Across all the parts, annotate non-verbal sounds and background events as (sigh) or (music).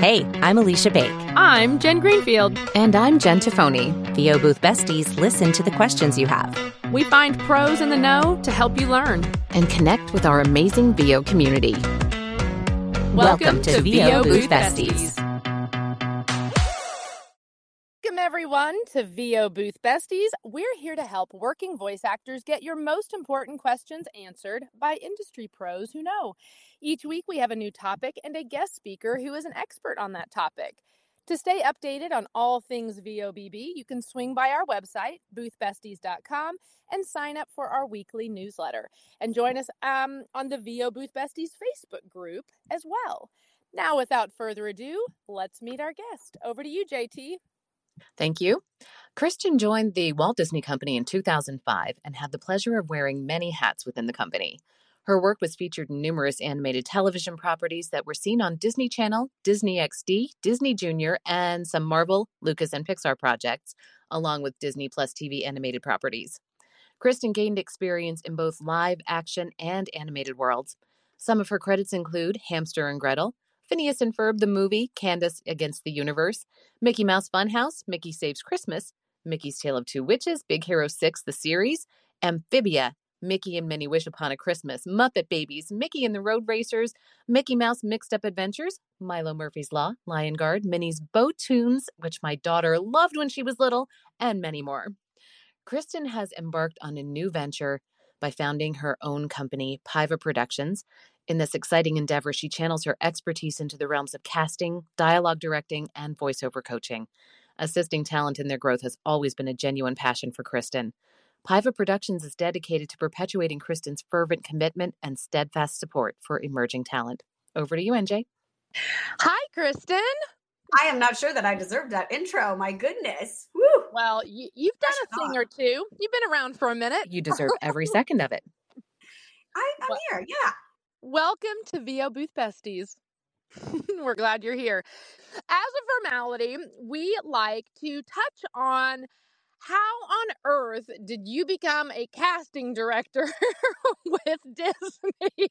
Hey, I'm Alicia Bake. I'm Jen Greenfield. And I'm Jen Tafoni. VO Booth Besties listen to the questions you have. We find pros in the know to help you learn and connect with our amazing VO community. Welcome, Welcome to, to VO, VO Booth Besties. Besties. Welcome, everyone, to VO Booth Besties. We're here to help working voice actors get your most important questions answered by industry pros who know. Each week, we have a new topic and a guest speaker who is an expert on that topic. To stay updated on all things VOBB, you can swing by our website, boothbesties.com, and sign up for our weekly newsletter. And join us um, on the VO Booth Besties Facebook group as well. Now, without further ado, let's meet our guest. Over to you, JT. Thank you. Kristin joined the Walt Disney Company in 2005 and had the pleasure of wearing many hats within the company. Her work was featured in numerous animated television properties that were seen on Disney Channel, Disney XD, Disney Junior, and some Marvel, Lucas, and Pixar projects, along with Disney Plus TV animated properties. Kristen gained experience in both live action and animated worlds. Some of her credits include Hamster and Gretel, Phineas and Ferb the movie, Candace Against the Universe, Mickey Mouse Funhouse, Mickey Saves Christmas, Mickey's Tale of Two Witches, Big Hero 6 the series, Amphibia, Mickey and Minnie Wish Upon a Christmas, Muppet Babies, Mickey and the Road Racers, Mickey Mouse Mixed Up Adventures, Milo Murphy's Law, Lion Guard, Minnie's Bow-Toons, which my daughter loved when she was little, and many more. Kristen has embarked on a new venture by founding her own company, Paiva Productions. In this exciting endeavor, she channels her expertise into the realms of casting, dialogue directing, and voiceover coaching. Assisting talent in their growth has always been a genuine passion for Kristen. Paiva Productions is dedicated to perpetuating Kristen's fervent commitment and steadfast support for emerging talent. Over to you, NJ. Hi, Kristen. I am not sure that I deserved that intro. My goodness. Woo. Well, you, have done a thing or two. You've been around for a minute. You deserve every (laughs) second of it. I, am well, here. Yeah. Welcome to VO Booth Besties. (laughs) We're glad you're here. As a formality, we like to touch on how on earth did you become a casting director (laughs) with (laughs) Disney?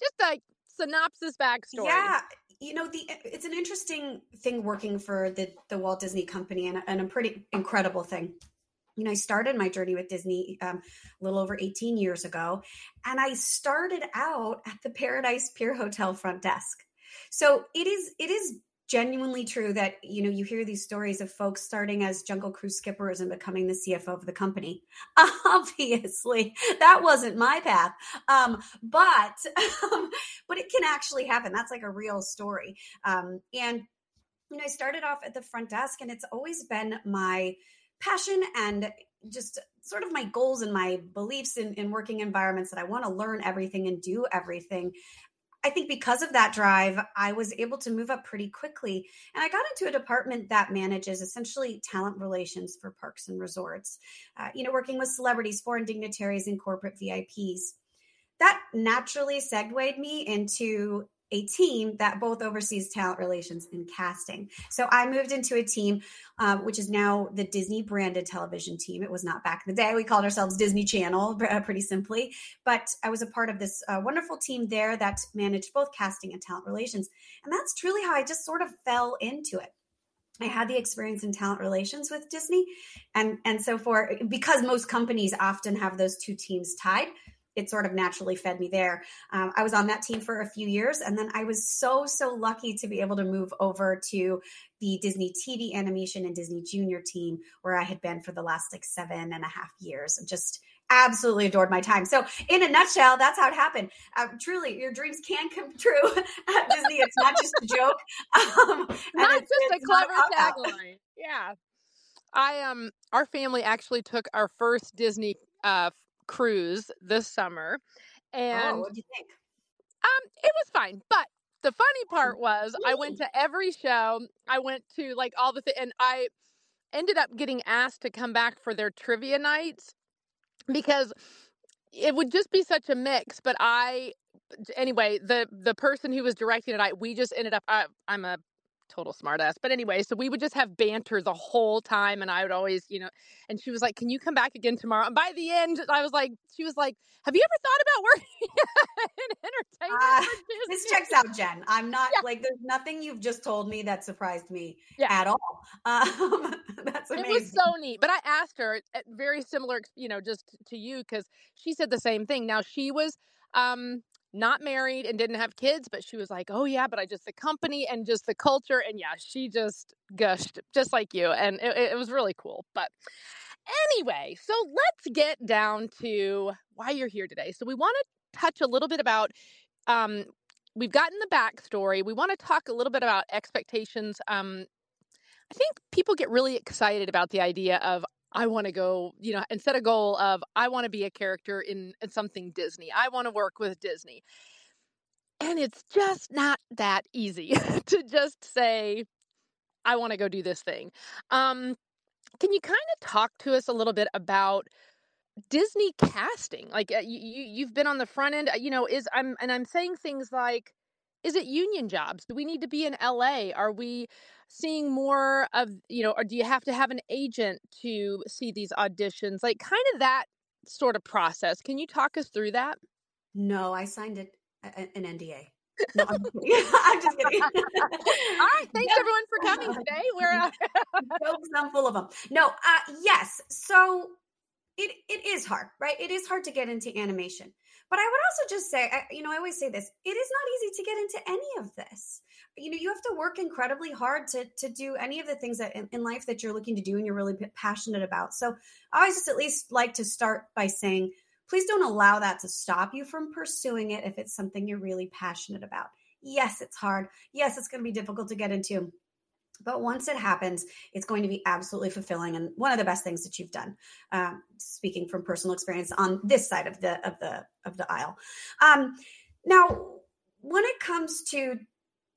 Just a synopsis backstory. Yeah, you know the it's an interesting thing working for the the Walt Disney Company and, and a pretty incredible thing. You know, I started my journey with Disney um, a little over 18 years ago, and I started out at the Paradise Pier Hotel front desk. So it is it is genuinely true that you know you hear these stories of folks starting as jungle cruise skippers and becoming the cfo of the company. (laughs) Obviously that wasn't my path. Um, but (laughs) um, but it can actually happen. That's like a real story. Um, and you know i started off at the front desk and it's always been my passion and just sort of my goals and my beliefs in, in working environments that I want to learn everything and do everything. I think because of that drive, I was able to move up pretty quickly. And I got into a department that manages essentially talent relations for parks and resorts, uh, you know, working with celebrities, foreign dignitaries, and corporate VIPs. That naturally segued me into a team that both oversees talent relations and casting. So I moved into a team, uh, which is now the Disney branded television team. It was not back in the day. We called ourselves Disney Channel, (laughs) uh, pretty simply. But I was a part of this uh, wonderful team there that managed both casting and talent relations. And that's truly how I just sort of fell into it. I had the experience in talent relations with Disney. And, and so for because most companies often have those two teams tied, it sort of naturally fed me there. Um, I was on that team for a few years, and then I was so so lucky to be able to move over to the Disney TV animation and Disney Junior team, where I had been for the last like seven and a half years, and just absolutely adored my time. So, in a nutshell, that's how it happened. Uh, truly, your dreams can come (laughs) true at Disney. It's not just a joke. (laughs) Um, not just a clever tagline. Yeah. I um our family actually took our first Disney uh cruise this summer. Oh, and oh, what do you think? Um, it was fine, but the funny part was I went to every show. I went to like all the th- and I ended up getting asked to come back for their trivia nights because it would just be such a mix. But I, anyway, the the person who was directing it, I we just ended up. I, I'm a total smartass. But anyway, so we would just have banter the whole time, and I would always, you know, and she was like, "Can you come back again tomorrow?" And by the end, I was like, she was like, "Have you ever thought about working (laughs) in entertainment?" Uh, this checks out, Jen. I'm (laughs) not yeah. like there's nothing you've just told me that surprised me yeah. at all. Um, (laughs) that's amazing. It was so neat. But I asked her, eh, very similar, you know, just to you, because she said the same thing. Now she was um not married and didn't have kids, but she was like, "Oh yeah, but I just the company and just the culture." And yeah, she just gushed just like you, and it, it was really cool. But anyway, so let's get down to why you're here today. So we want to touch a little bit about. Um, we've gotten the backstory. We want to talk a little bit about expectations. Um, I think people get really excited about the idea of I want to go, you know, and set a goal of I want to be a character in, in something Disney. I want to work with Disney. And it's just not that easy (laughs) to just say, I want to go do this thing. Um, can you kind of talk to us a little bit about Disney casting? Like uh, you, you've been on the front end, uh, you know, is I'm and I'm saying things like, is it union jobs? Do we need to be in LA? Are we seeing more of you know or do you have to have an agent to see these auditions like kind of that sort of process can you talk us through that no i signed it an nda no, I'm, (laughs) (laughs) I'm, just kidding. All right, (laughs) thanks everyone for coming today. We're jokes. I'm full of them. No, uh, yes. So it it is hard, right? It is hard to get into animation. But I would also just say, you know, I always say this: it is not easy to get into any of this. You know you have to work incredibly hard to to do any of the things that in, in, life that you're looking to do and you're really passionate about. So i always just at least like to start by saying please don't allow that to stop you from pursuing it if it's something you're really passionate about. Yes it's hard. Yes it's going to be difficult to get into but once it happens it's going to be absolutely fulfilling and one of the best things that you've done um, speaking from personal experience on this side of the of the of the aisle um, now when it comes to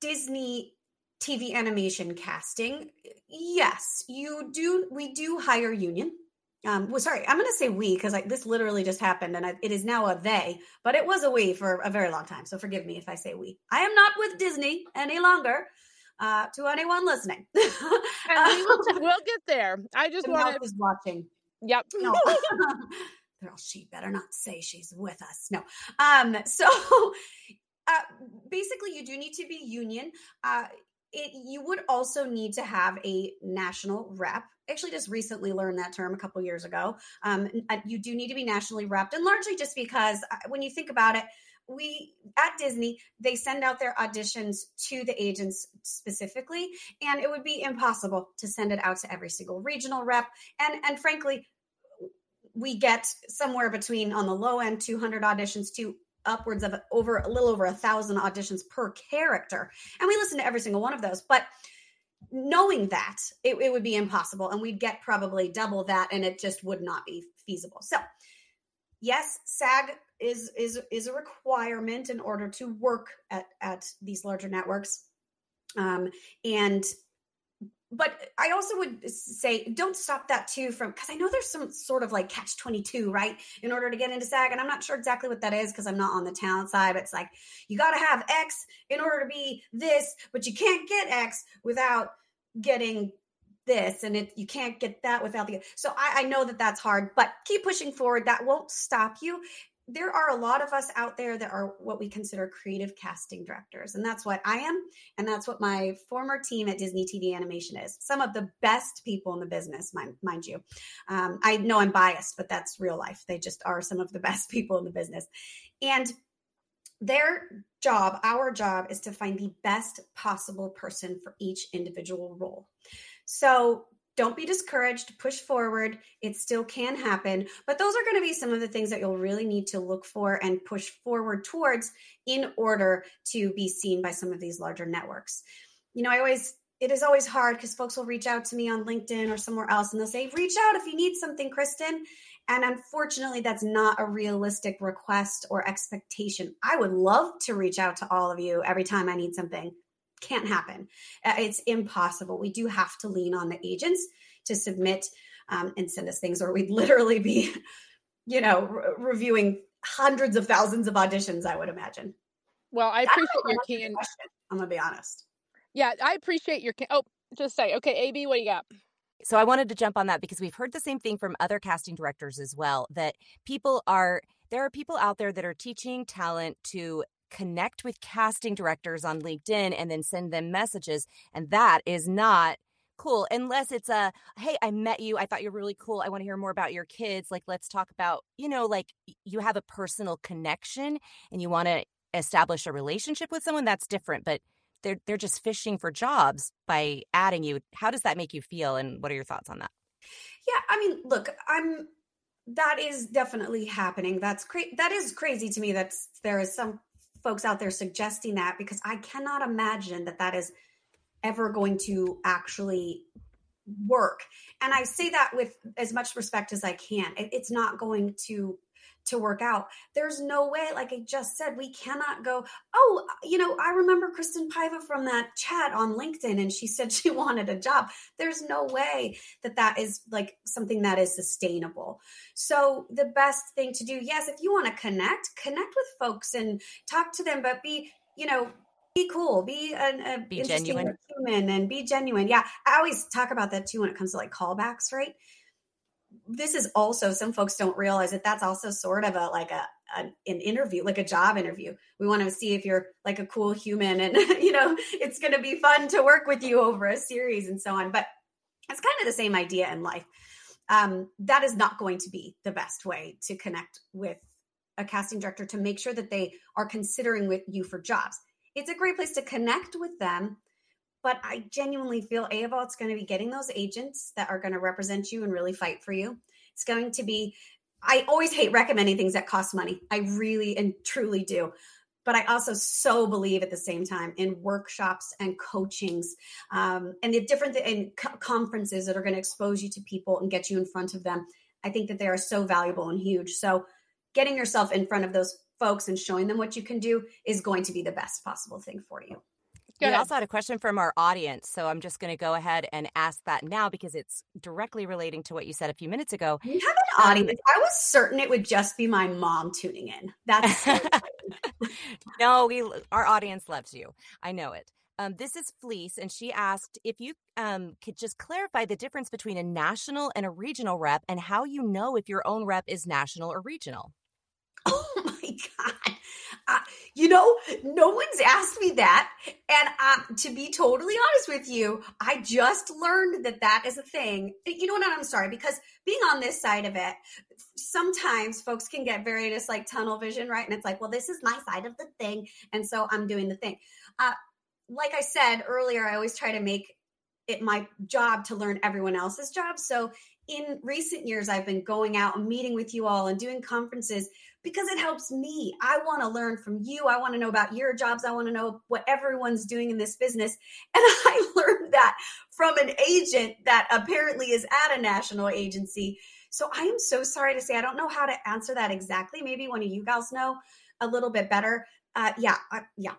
Disney TV animation casting, yes, you do. We do hire union. Um, well, sorry, I'm going to say we because this literally just happened, and I, it is now a they, but it was a we for a very long time. So forgive me if I say we. I am not with Disney any longer. Uh, to anyone listening, (laughs) and we will, we'll get there. I (laughs) just want to watching. Yep. No. (laughs) Girl, she better not say she's with us. No. Um. So uh, basically, you do need to be union. Uh, it, you would also need to have a national rep. Actually, just recently learned that term a couple years ago. Um, uh, you do need to be nationally repped, and largely just because uh, when you think about it, we at Disney they send out their auditions to the agents specifically, and it would be impossible to send it out to every single regional rep. And and frankly, we get somewhere between on the low end 200 auditions to upwards of over a little over a thousand auditions per character. And we listen to every single one of those. But knowing that, it, it would be impossible. And we'd get probably double that, and it just would not be feasible. So, yes, SAG is is is a requirement in order to work at at these larger networks. Um, and but I also would say don't stop that too from because I know there's some sort of like catch 22, right? In order to get into SAG. And I'm not sure exactly what that is because I'm not on the talent side, but it's like you got to have X in order to be this, but you can't get X without getting this and it you can't get that without the so I, I know that that's hard but keep pushing forward that won't stop you there are a lot of us out there that are what we consider creative casting directors. And that's what I am. And that's what my former team at Disney TV Animation is. Some of the best people in the business, mind, mind you. Um, I know I'm biased, but that's real life. They just are some of the (laughs) best people in the business. And their job, our job, is to find the best possible person for each individual role. So don't be discouraged, push forward. It still can happen. But those are going to be some of the things that you'll really need to look for and push forward towards in order to be seen by some of these larger networks. You know, I always, it is always hard because folks will reach out to me on LinkedIn or somewhere else and they'll say, reach out if you need something, Kristen. And unfortunately, that's not a realistic request or expectation. I would love to reach out to all of you every time I need something can't happen. Uh, it's impossible. We do have to lean on the agents to submit um, and send us things, or we'd (laughs) literally be, you know, re- reviewing hundreds of thousands of auditions. I would imagine. Well, I appreciate your can. I'm gonna be honest. Yeah, I appreciate your. Oh, just say okay, AB. What do you got? So I wanted to jump on that because we've heard the same thing from other casting directors as well. That people are there are people out there that are teaching talent to connect with casting directors on LinkedIn and then send them messages. And that is not cool unless it's a hey i met you. I thought you're really cool. I want to hear more about your kids. Like let's talk about you know like you have a personal connection and you want to establish a relationship with someone that's different but they're they're just fishing for jobs by adding you. How does that make you feel and what are your thoughts on that? Yeah i mean look i'm that is definitely happening. That's crazy that is crazy to me that's there is some folks out there suggesting that because I cannot imagine that that is ever going to actually work. And I say that with as much respect as I can. It's not going to to work out. There's no way, like I just said, we cannot go, oh, you know, I remember Kristen Paiva from that chat on LinkedIn and she said (laughs) she wanted a job. There's no way that that is like something that is sustainable. So the best thing to do, yes, if you want to connect, connect with folks and talk to them, but be, you know, be cool, be an a be genuine human and be genuine. Yeah. I always talk about that too when it comes to like callbacks, right? This is also some folks don't realize that that's also sort of a like a, a, an interview like a job interview. We want to see if you're like a cool human and (laughs) you know it's going to be fun to work with you over a series and so on. But it's kind of the same idea in life. Um, that is not going to be the best way to connect with a casting director to make sure that they are considering with you for jobs. It's a great place to connect with them but I genuinely feel A it's going to be getting those agents that are going to represent you and really fight for you. It's going to be, I always hate recommending things that cost money. I really and truly do. But I also so believe at the same time in workshops and coachings um, and the different in co- conferences that are going to expose you to people and get you in front of them. I think that they are so valuable and huge. So getting yourself in front of those folks and showing them what you can do is going to be the best possible thing for you. Go we ahead. also had a question from our audience, so I'm just going to go ahead and ask that now because it's directly relating to what you said a few minutes ago. We have an audience. Um, I was certain it would just be my mom tuning in. That's so (laughs) no, we our audience loves you. I know it. Um, this is Fleece, and she asked if you um, could just clarify the difference between a national and a regional rep, and how you know if your own rep is national or regional. Oh my god! You know, no one's asked me that. And um, to be totally honest with you, I just learned that that is a thing. You know what? I'm sorry because being on this side of it, sometimes folks can get very just like tunnel vision, right? And it's like, well, this is my side of the thing. And so I'm doing the thing. Uh, like I said earlier, I always try to make it my job to learn everyone else's job. So in recent years, I've been going out and meeting with you all and doing conferences because it helps me. I want to learn from you. I want to know about your jobs. I want to know what everyone's doing in this business. And (laughs) I learned that from an agent that apparently is at a national agency. So I am so sorry to say, I don't know how to answer that exactly. Maybe one of you guys know a little bit better. Uh, yeah, yeah.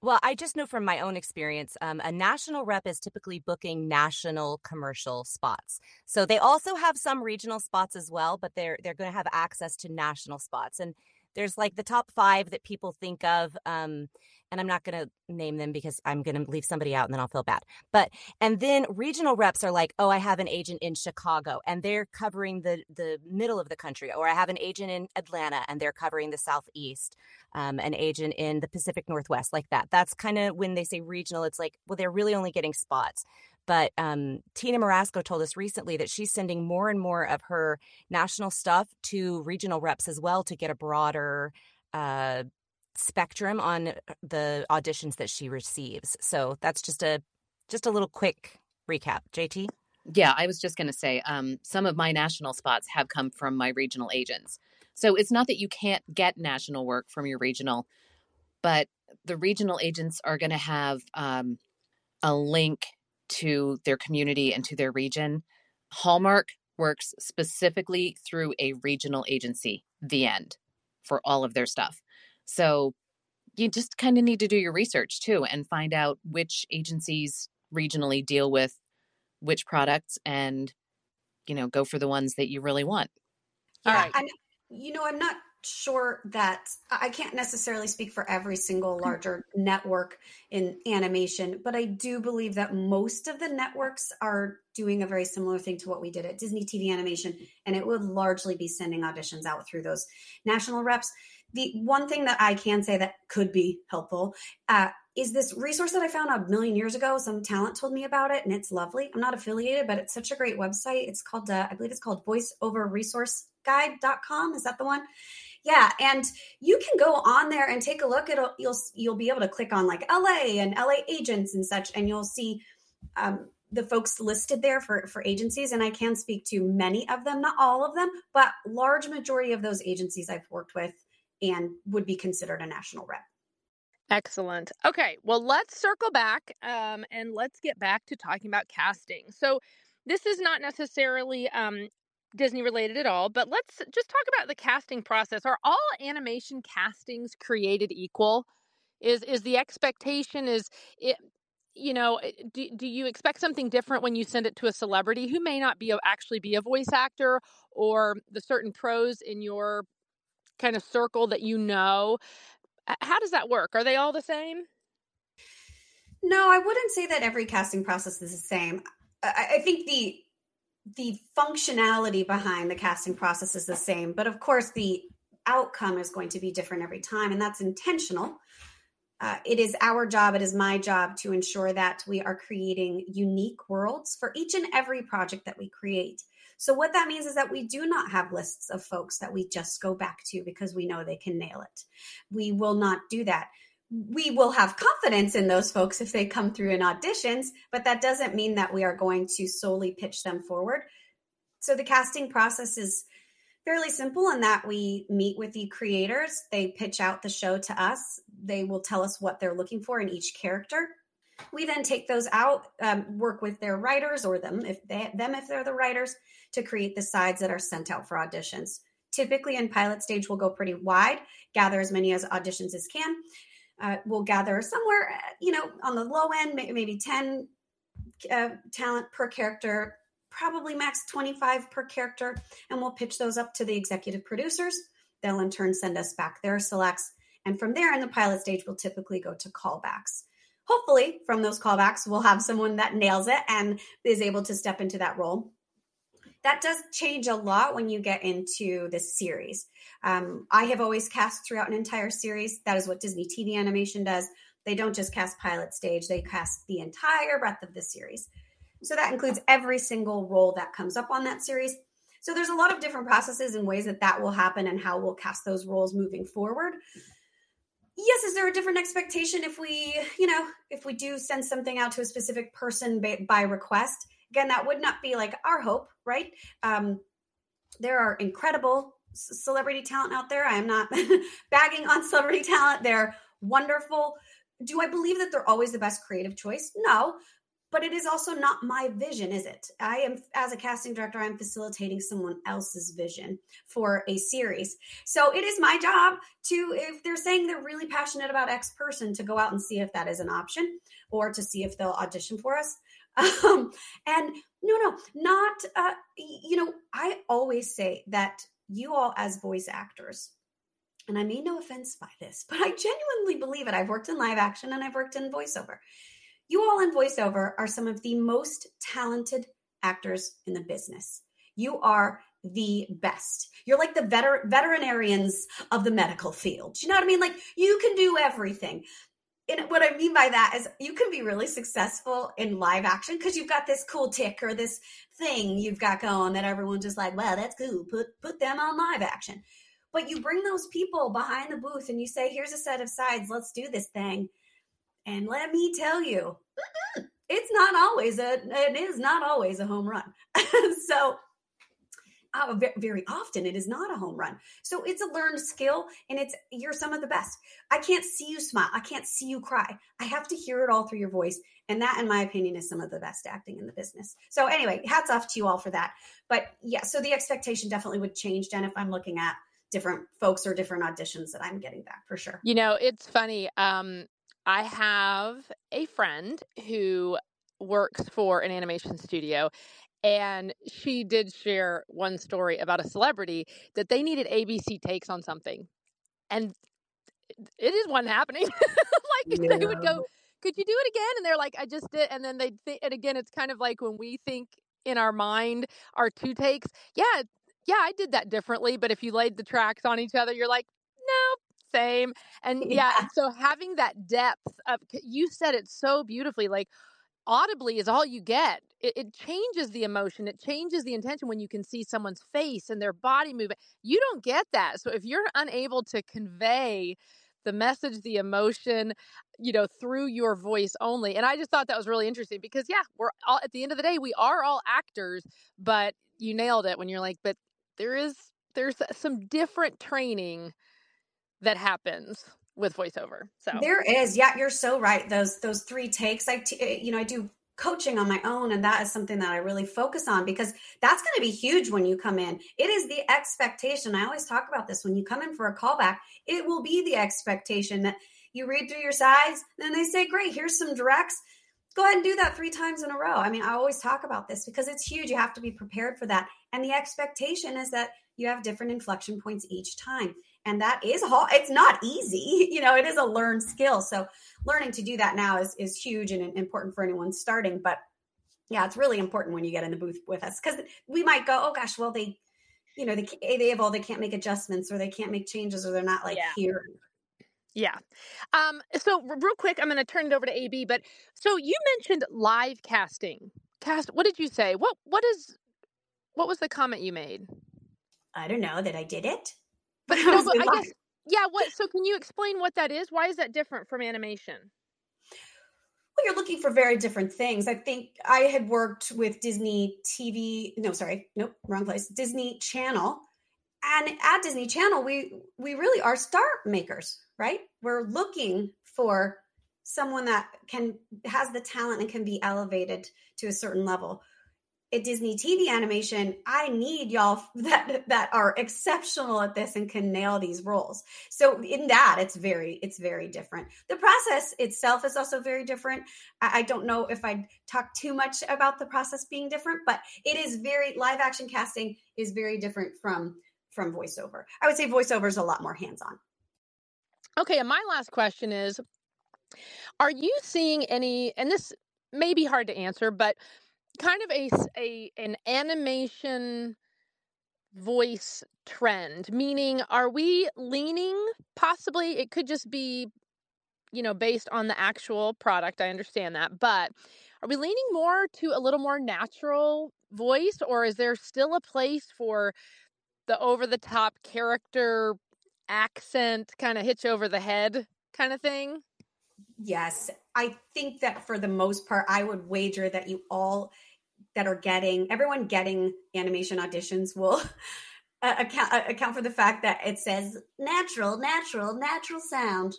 Well, I just know from my own experience, um, a national rep is typically booking national commercial spots. So they also have some regional spots as well, but they're they're going to have access to national spots. And there's like the top five that people think of. Um, and I'm not going to name them because I'm going to leave somebody out and then I'll feel bad. But and then regional reps are like, "Oh, I have an agent in Chicago and they're covering the the middle of the country," or I have an agent in Atlanta and they're covering the southeast, um, an agent in the Pacific Northwest, like that. That's kind of when they say regional. It's like, well, they're really only getting spots. But um, Tina Marasco told us recently that she's sending more and more of her national stuff to regional reps as well to get a broader uh, spectrum on the auditions that she receives. So that's just a just a little quick recap. JT. Yeah, I was just going to say um, some of my national spots have come from my regional agents. So it's not that you can't get national work from your regional, but the regional agents are going to have um, a link to their community and to their region. Hallmark works specifically through a regional agency, the end, for all of their stuff. So you just kind of need to do your research too and find out which agencies regionally deal with which products and you know go for the ones that you really want yeah, All right. I'm, you know i'm not sure that I can't necessarily speak for every single mm. larger network in animation, but I do believe that most of the networks are doing a very similar thing to what we did at Disney TV Animation, and it would largely be sending auditions out through those national reps. The one thing that I can say that could be helpful uh, is this resource that I found a million years ago. Some talent told me about it, and it's lovely. I'm not affiliated, but it's such a great website. It's called, uh, I believe it's called voiceoverresourceguide.com. Is that the one? Yeah, and you can go on there and take a look. It'll you'll you'll be able to click on like LA and LA agents and such, and you'll see um, the folks listed there for for agencies. And I can speak to many of them, not all of them, but large majority of those agencies I've worked with and would be considered a national rep. Excellent. Okay, well, let's circle back um, and let's get back to talking about casting. So, this is not necessarily um, Disney related at all, but let's just talk about the casting process. Are all animation castings created equal? Is is the expectation is it you know eh, do, do you expect something different when you send it to a celebrity who may not be actually be a voice actor or the certain pros in your kind of circle that you know how does that work are they all the same no i wouldn't say that every casting process is the same i, I think the the functionality behind the casting process is the same, but of course the outcome is going to be different every time, and that's intentional. Uh, it is our job, it is my job to ensure that we are creating unique worlds for each and every project that we create. So, what that means is that we do not have lists of folks that we just go back to because we know they can nail it. We will not do that we will have confidence in those folks if they come through in auditions, but that doesn't mean that we are going to solely pitch them forward. So the casting process is fairly simple in that we meet with the creators, they pitch out the show to us, they will tell us what they're looking for in each character. We then take those out, um, work with their writers or them if they them if they're the writers to create the sides that are sent out for auditions. Typically, in pilot stage, we'll go pretty wide, gather as many as auditions as can, uh, we'll gather somewhere, uh, you know, on the low end, maybe 10 uh, talent per character, probably max 25 per character, and we'll pitch those up to the executive producers. They'll in turn send us back their selects. And from there, in the pilot stage, we'll typically go to callbacks. Hopefully, from those callbacks, we'll have someone that nails it and is able to step into that role that does change a lot when you get into the series. Um, I have always cast throughout an entire series. That is what Disney TV animation does. They don't just cast pilot stage, they cast the entire breadth of the series. So that includes every single role that comes up on that series. So there's a lot of different processes and ways that that will happen and how we'll cast those roles moving forward. Yes, is there a different expectation if we, you know, if we do send something out to a specific person by, by request? Again, that would not be like our hope, right? Um, there are incredible celebrity talent out there. I am not (laughs) bagging on celebrity talent. They're wonderful. Do I believe that they're always the best creative choice? No, but it is also not my vision, is it? I am, as a casting director, I'm facilitating someone else's vision for a series. So it is my job to, if they're saying they're really passionate about X person, to go out and see if that is an option or to see if they'll audition for us. (laughs) Um, and no, no, not, uh, you know, I always say that you all, as voice actors, and I mean no offense by this, but I genuinely believe it. I've worked in live action and I've worked in voiceover. You all in voiceover are some of the most talented actors in the business. You are the best. You're like the veter- veterinarians of the medical field. You know what I mean? Like you can do everything and what I mean by that is you can be really successful in live action because you've got this cool tick or this thing you've got going that everyone's just like, well, that's cool. Put put them on live action. But you bring those people behind the booth and you say, here's a set of sides, let's do this thing. And let me tell you, it's not always a it is not always a home run. (laughs) so uh, very often it is not a home run. So it's a learned skill and it's you're some of the best. I can't see you smile. I can't see you cry. I have to hear it all through your voice. And that, in my opinion, is some of the best acting in the business. So anyway, hats off to you all for that. But yeah, so the expectation definitely would change, Jen, if I'm looking at different folks or different auditions that I'm getting back for sure. You know, it's funny. Um, I have a friend who works for an animation studio and she did share one story about a celebrity that they needed ABC takes on something. And it is one happening. (laughs) like yeah. they would go, Could you do it again? And they're like, I just did. And then they think, and again, it's kind of like when we think in our mind our two takes. Yeah, yeah, I did that differently. But if you laid the tracks on each other, you're like, same. And (laughs) yeah, yeah so having that depth of, you said it so beautifully, like, audibly is all you get. It, it, changes the emotion, it changes the intention when you can see someone's face and their body movement. You don't get that. So if you're unable to convey the message, the emotion, you know, through your voice only. And I just thought that was really interesting because, yeah, we're all at the end of the day, we are all actors, but you nailed it when you're like, but there is, there's uh, some different training that happens with voiceover. So there is, yeah, you're so right. Those those three takes. I, t- eh, you know, I do coaching on my own, and that is something that I really focus on because that's going to be huge when you come in. It is the expectation. I always talk about this when you come in for a callback. It will be the expectation that you read through your sides, then they say, "Great, here's some directs." Go ahead and do that three times in a row. I mean, I always talk about this because it's huge. You have to be prepared for that. And the expectation is that you have different inflection points each time and that is hard it's not easy (laughs) you know it is a learned skill so learning to do that now is is huge and important for anyone starting but yeah it's really important when you get in the booth with us because we might go oh gosh well they you know they they have all they can't make adjustments or they can't make changes or they're not like yeah. here yeah. Um, so real quick, I'm going to turn it over to AB. But so you mentioned live casting. Cast. What did you say? What What is? What was the comment you made? I don't know that I did it. But, no, but I guess, yeah. What? So can you explain what that is? Why is that different from animation? Well, you're looking for very different things. I think I had worked with Disney TV. No, sorry, nope, wrong place. Disney Channel, and at Disney Channel, we we really are star makers, right? We're looking for someone that can has the talent and can be elevated to a certain level at Disney TV animation, I need y'all (laughs) that that are exceptional at this and can nail these roles. So in that, it's very it's very different. The process itself is also very different. I, I don't know if I'd talk too much about the process being different, but it is very live action casting is very different from from voiceover. I would say voiceover is a lot more hands on. Okay, and my last question is: Are you seeing any? And this may be hard to answer, but kind of a, a an animation voice trend meaning are we leaning? Possibly it could just be you know based on the actual product i understand that but are we leaning more to a little more natural voice or is there still a place for the over the top character accent kind of hitch over the head kind of thing? Yes i think that for the most part i would wager that you all that are getting everyone getting animation auditions will (laughs) account account for the fact that it says natural, natural, natural sound.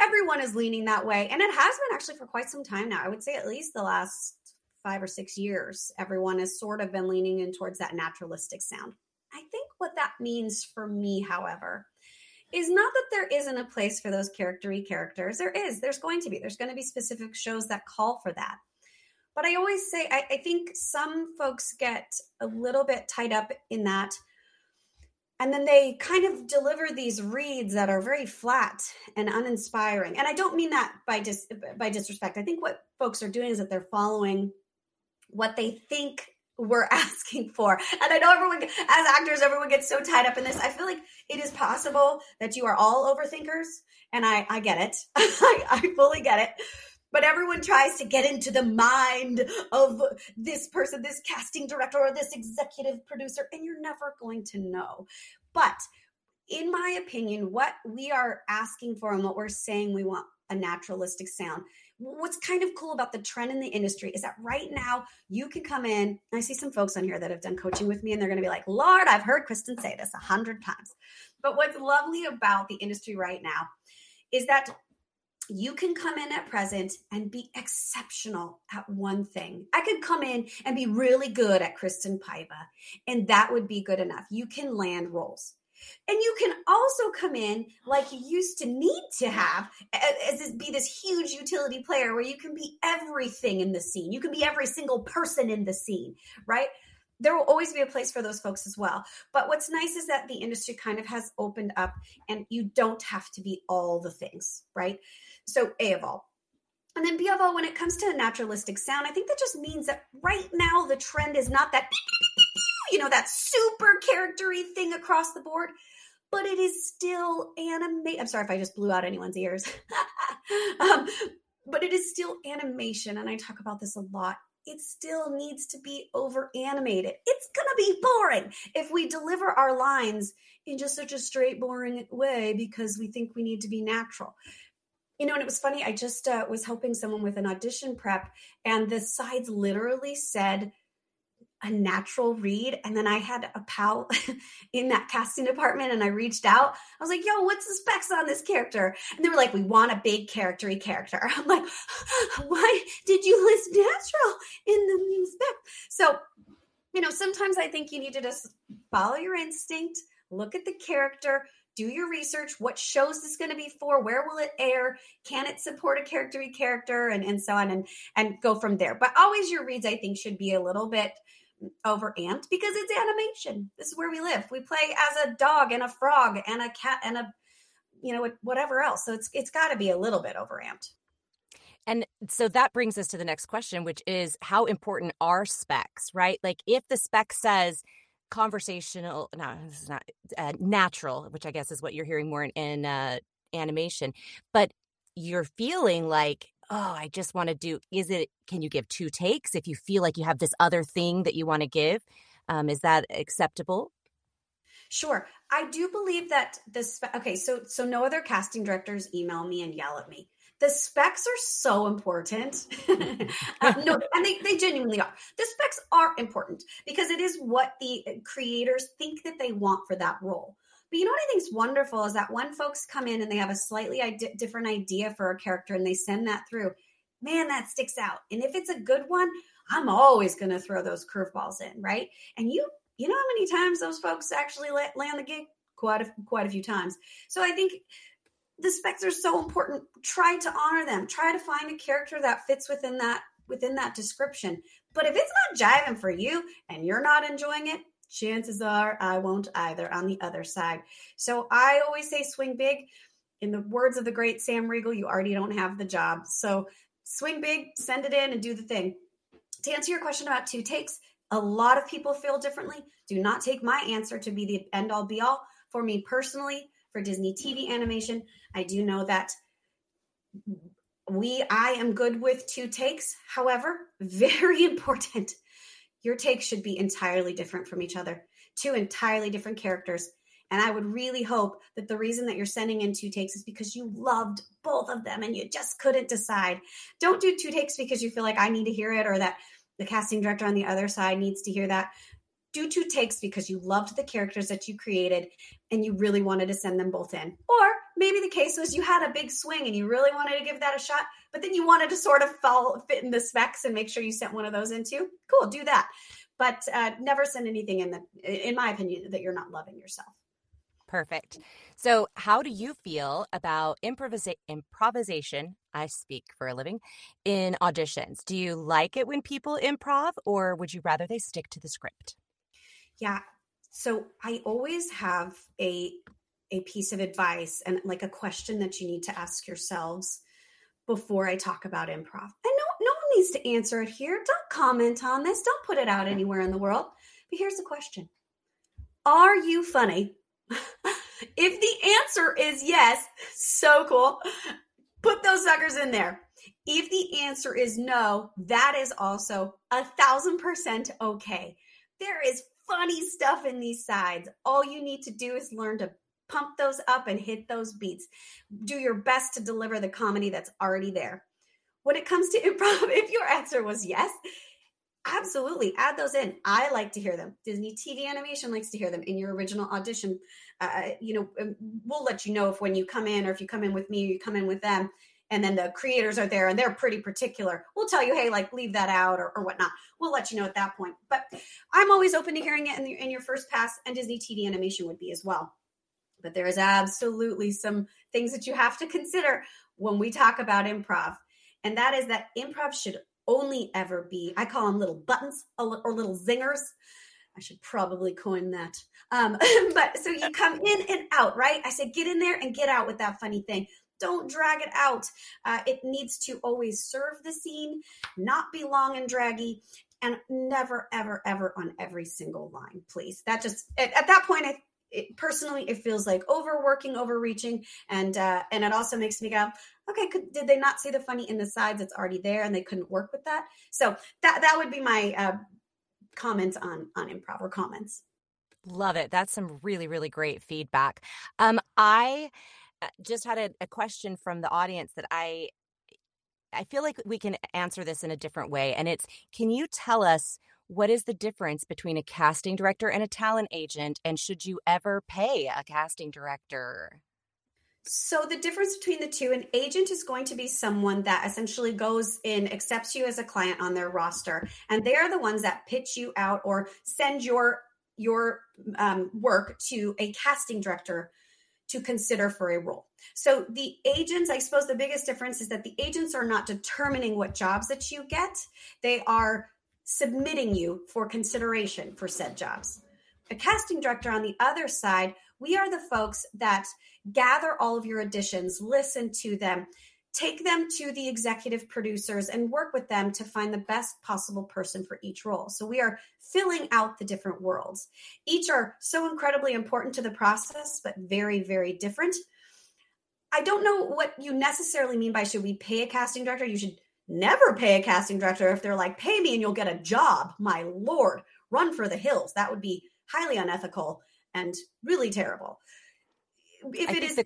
Everyone is leaning that way, and it has been actually for quite some time now. I would say at least the last five or six years, everyone has sort of been leaning in towards that naturalistic sound. I think what that means for me, however, is not that there isn't a place for those charactery characters. There is. There's going to be. There's going to be specific shows that call for that. But I always say, I, I think some folks get a little bit tied up in that. And then they kind of deliver these reads that are very flat and uninspiring. And I don't mean that by dis- by disrespect. I think what folks are doing is that they're following what they think we're (laughs) asking for. And I know everyone, as actors, everyone gets so tied up in this. I feel like it is possible that you are all overthinkers, and I, I get it. (laughs) I, I fully get it but everyone tries to get into the mind of this person, this casting director, or this executive producer, and you're never going to know. But in my opinion, what we are asking for and what we're saying we want a naturalistic sound. What's kind of cool about the trend in the industry is that right now you can come in. I see some folks on here that have done coaching with me, and they're going to be like, Lord, I've heard Kristen say this a hundred times. But what's lovely about the industry right now is that you can come in at present and be exceptional at one thing. I could come in and be really good at Kristen Paiva, and that would be good enough. You can land roles. And you can also come in like you used to need to have as this, be this huge utility player where you can be everything in the scene. You can be every single person in the scene, right? There will always be a place for those folks as well. But what's nice is that the industry kind of has opened up and you don't have to be all the things, right? So, A of all. And then B of all, when it comes to naturalistic sound, I think that just means that right now the trend is not that you know, that super charactery thing across the board, but it is still animate. I'm sorry if I just blew out anyone's ears. (laughs) um, but it is still animation. And I talk about this a lot. It still needs to be over animated. It's going to be boring if we deliver our lines in just such a straight, boring way because we think we need to be natural you know, and it was funny. I just uh, was helping someone with an audition prep, and the sides literally said a natural read. And then I had a pal (laughs) in that casting department and I reached out. I was like, yo, what's the specs on this character? And they were like, we want a big charactery character. (laughs) I'm like, (laughs) why did you list natural in the spec? So, you know, sometimes I think you need to just follow your instinct, look at the character, do your research. What shows is this going to be for? Where will it air? Can it support a charactery character? And, and so on and, and go from there. But always your reads, I think, should be a little bit over amped because it's animation. This is where we live. We play as a dog and a frog and a cat and a you know whatever else. So it's it's got to be a little bit over amped. And so that brings us to the next question, which is how important are specs, right? Like if the spec says conversational, no, this is not uh, natural, which I guess is what you're hearing more in, in uh, animation, but you're feeling like oh, I just want to do, is it, can you give two takes if you feel like you have this other thing that you want to give? Um, is that acceptable? Sure. I do believe that this, okay, so, so no other casting directors email me and yell at me. The specs are so important. (laughs) uh, no, (laughs) and they, they genuinely are. The specs are important because it is what the creators think that they want for that role. But you know what I think is wonderful is that when folks come in and they have a slightly ide- different idea for a character and they send that through, man, that sticks out. And if it's a good one, I'm always going to throw those curveballs in, right? And you, you know how many times those folks actually land the gig? Quite a, quite a few times. So I think the specs are so important. Try to honor them. Try to find a character that fits within that within that description. But if it's not jiving for you and you're not enjoying it, chances are I won't either on the other side. So I always say swing big. In the words of the great Sam Riegel, you already don't have the job. So swing big, send it in, and do the thing. To answer your question about two takes, a lot of people feel differently. Do not take my answer to be the end all be all. For me personally, for Disney TV animation, I do know that we I am good with two takes. However, (laughs) very important your takes should be entirely different from each other, two entirely different characters. And I would really hope that the reason that you're sending in two takes is because you loved both of them and you just couldn't decide. Don't do two takes because you feel like I need to hear it or that the casting director on the other side needs to hear that. Do two takes because you loved the characters that you created and you really wanted to send them both in. Or maybe the case was you had a big swing and you really wanted to give that a shot, but then you wanted to sort of fall, fit in the specs and make sure you sent one of those into. Cool, do that. But uh, never send anything in that, in my opinion, that you're not loving yourself. Perfect. So, how do you feel about improvisa- improvisation? I speak for a living in auditions. Do you like it when people improv, or would you rather they stick to the script? Yeah. So, I always have a a piece of advice and like a question that you need to ask yourselves before I talk about improv. And no, no one needs to answer it here. Don't comment on this. Don't put it out anywhere in the world. But here's the question Are you funny? (laughs) if the answer is yes, so cool. Put those suckers in there. If the answer is no, that is also a thousand percent okay. There is funny stuff in these sides. All you need to do is learn to pump those up and hit those beats. Do your best to deliver the comedy that's already there. When it comes to (laughs) improv, if your answer was yes, absolutely add those in. I like to hear them. Disney TV animation likes to hear them in your original audition. Uh, you know, um, we'll let you know if when you come in or if you come in with me or you come in with them and then the creators are there and they're pretty particular. We'll tell you, hey, like leave that out or, or whatnot. We'll let you know at that point. But I'm always open to hearing it in, the, in your first pass, and Disney TV animation would be as well. But there is absolutely some things that you have to consider when we talk about improv. And that is that improv should only ever be, I call them little buttons or little zingers. I should probably coin that. Um, (laughs) but so you come in and out, right? I say get in there and get out with that funny thing. Don't drag it out. Uh, it needs to always serve the scene, not be long and draggy, and never, ever, ever on every single line, please. That just at, at that point, I it, personally it feels like overworking overreaching and uh and it also makes me go okay could, did they not see the funny in the sides? It's already there and they couldn't work with that. So that that would be my uh comments on on improv or comments. Love it. That's some really really great feedback. Um i uh, just had a, a question from the audience that i i feel like we can answer this in a different way and it's can you tell us what is the difference between a casting director and a talent agent? And should you ever pay a casting director? So, the difference between the two, an agent is going to be someone that essentially goes in, accepts you as a client on their roster, and they are the ones that pitch you out or send your your um, work to a casting director to consider for a role. So the agents, I suppose the biggest difference is that the agents are not determining what jobs that you get. They are submitting you for consideration for said jobs. A casting director on the other side, we are the folks that gather all of your auditions, listen to them, take them to the executive producers, and work with them to find the best possible person for each role. So we are filling out the different worlds. Each are so incredibly important to the process, but very, very different. I don't know what you necessarily mean by should we pay a casting director? You should never pay a casting director if they're like, pay me and you'll get a job. My lord, run for the hills. That would be highly unethical and really terrible. If I it is, the,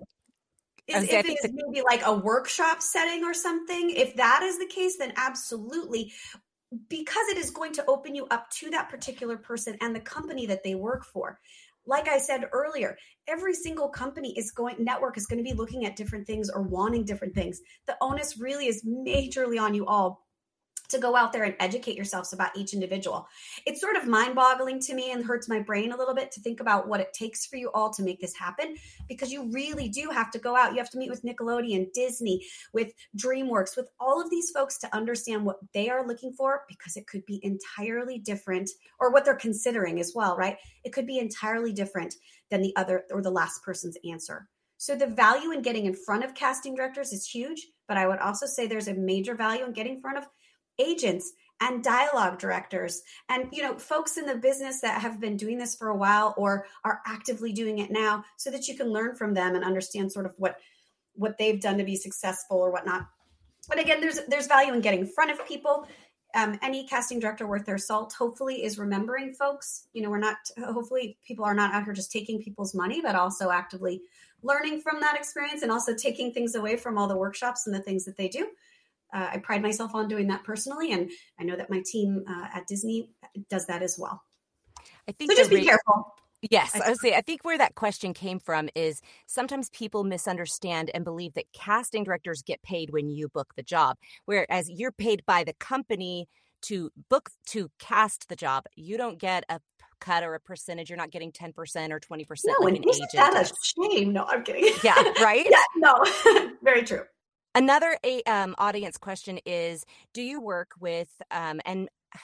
is if it is maybe like a workshop setting or something, if that is the case, then absolutely. Because it is going to open you up to that particular person and the company that they work for like I said earlier, every single company is going, network is going to be looking at different things or wanting different things. The onus really is majorly on you all to go out there and educate yourselves about each individual. It's sort of mind boggling to me and hurts my brain a little bit to think about what it takes for you all to make this happen because you really do have to go out. You have to meet with Nickelodeon, Disney, with DreamWorks, with all of these folks to understand what they are looking for because it could be entirely different or what they're considering as well, right? It could be entirely different than the other or the last person's answer. So the value in getting in front of casting directors is huge, but I would also say there's a major value in getting in front of agents and dialogue directors and you know folks in the business that have been doing this for a while or are actively doing it now so that you can learn from them and understand sort of what what they've done to be successful or whatnot. But again there's there's value in getting in front of people. Um, any casting director worth their salt hopefully is remembering folks. You know we're not hopefully people are not out here just taking people's money but also actively learning from that experience and also taking things away from all the workshops and the things that they do uh, I pride myself on doing that personally, and I know that my team uh, at Disney does that as well. I think so. Just be re- careful. Yes, I say I think where that question came from is sometimes people misunderstand and believe that casting directors get paid when you book the job, whereas you're paid by the company to book to cast the job. You don't get a cut or a percentage. You're not getting 10% or 20% no, like an agent. That a shame. No, I'm kidding. Yeah, (laughs) right? yeah, no. (laughs) Very true. Another um, audience question is Do you work with, um, and (sighs)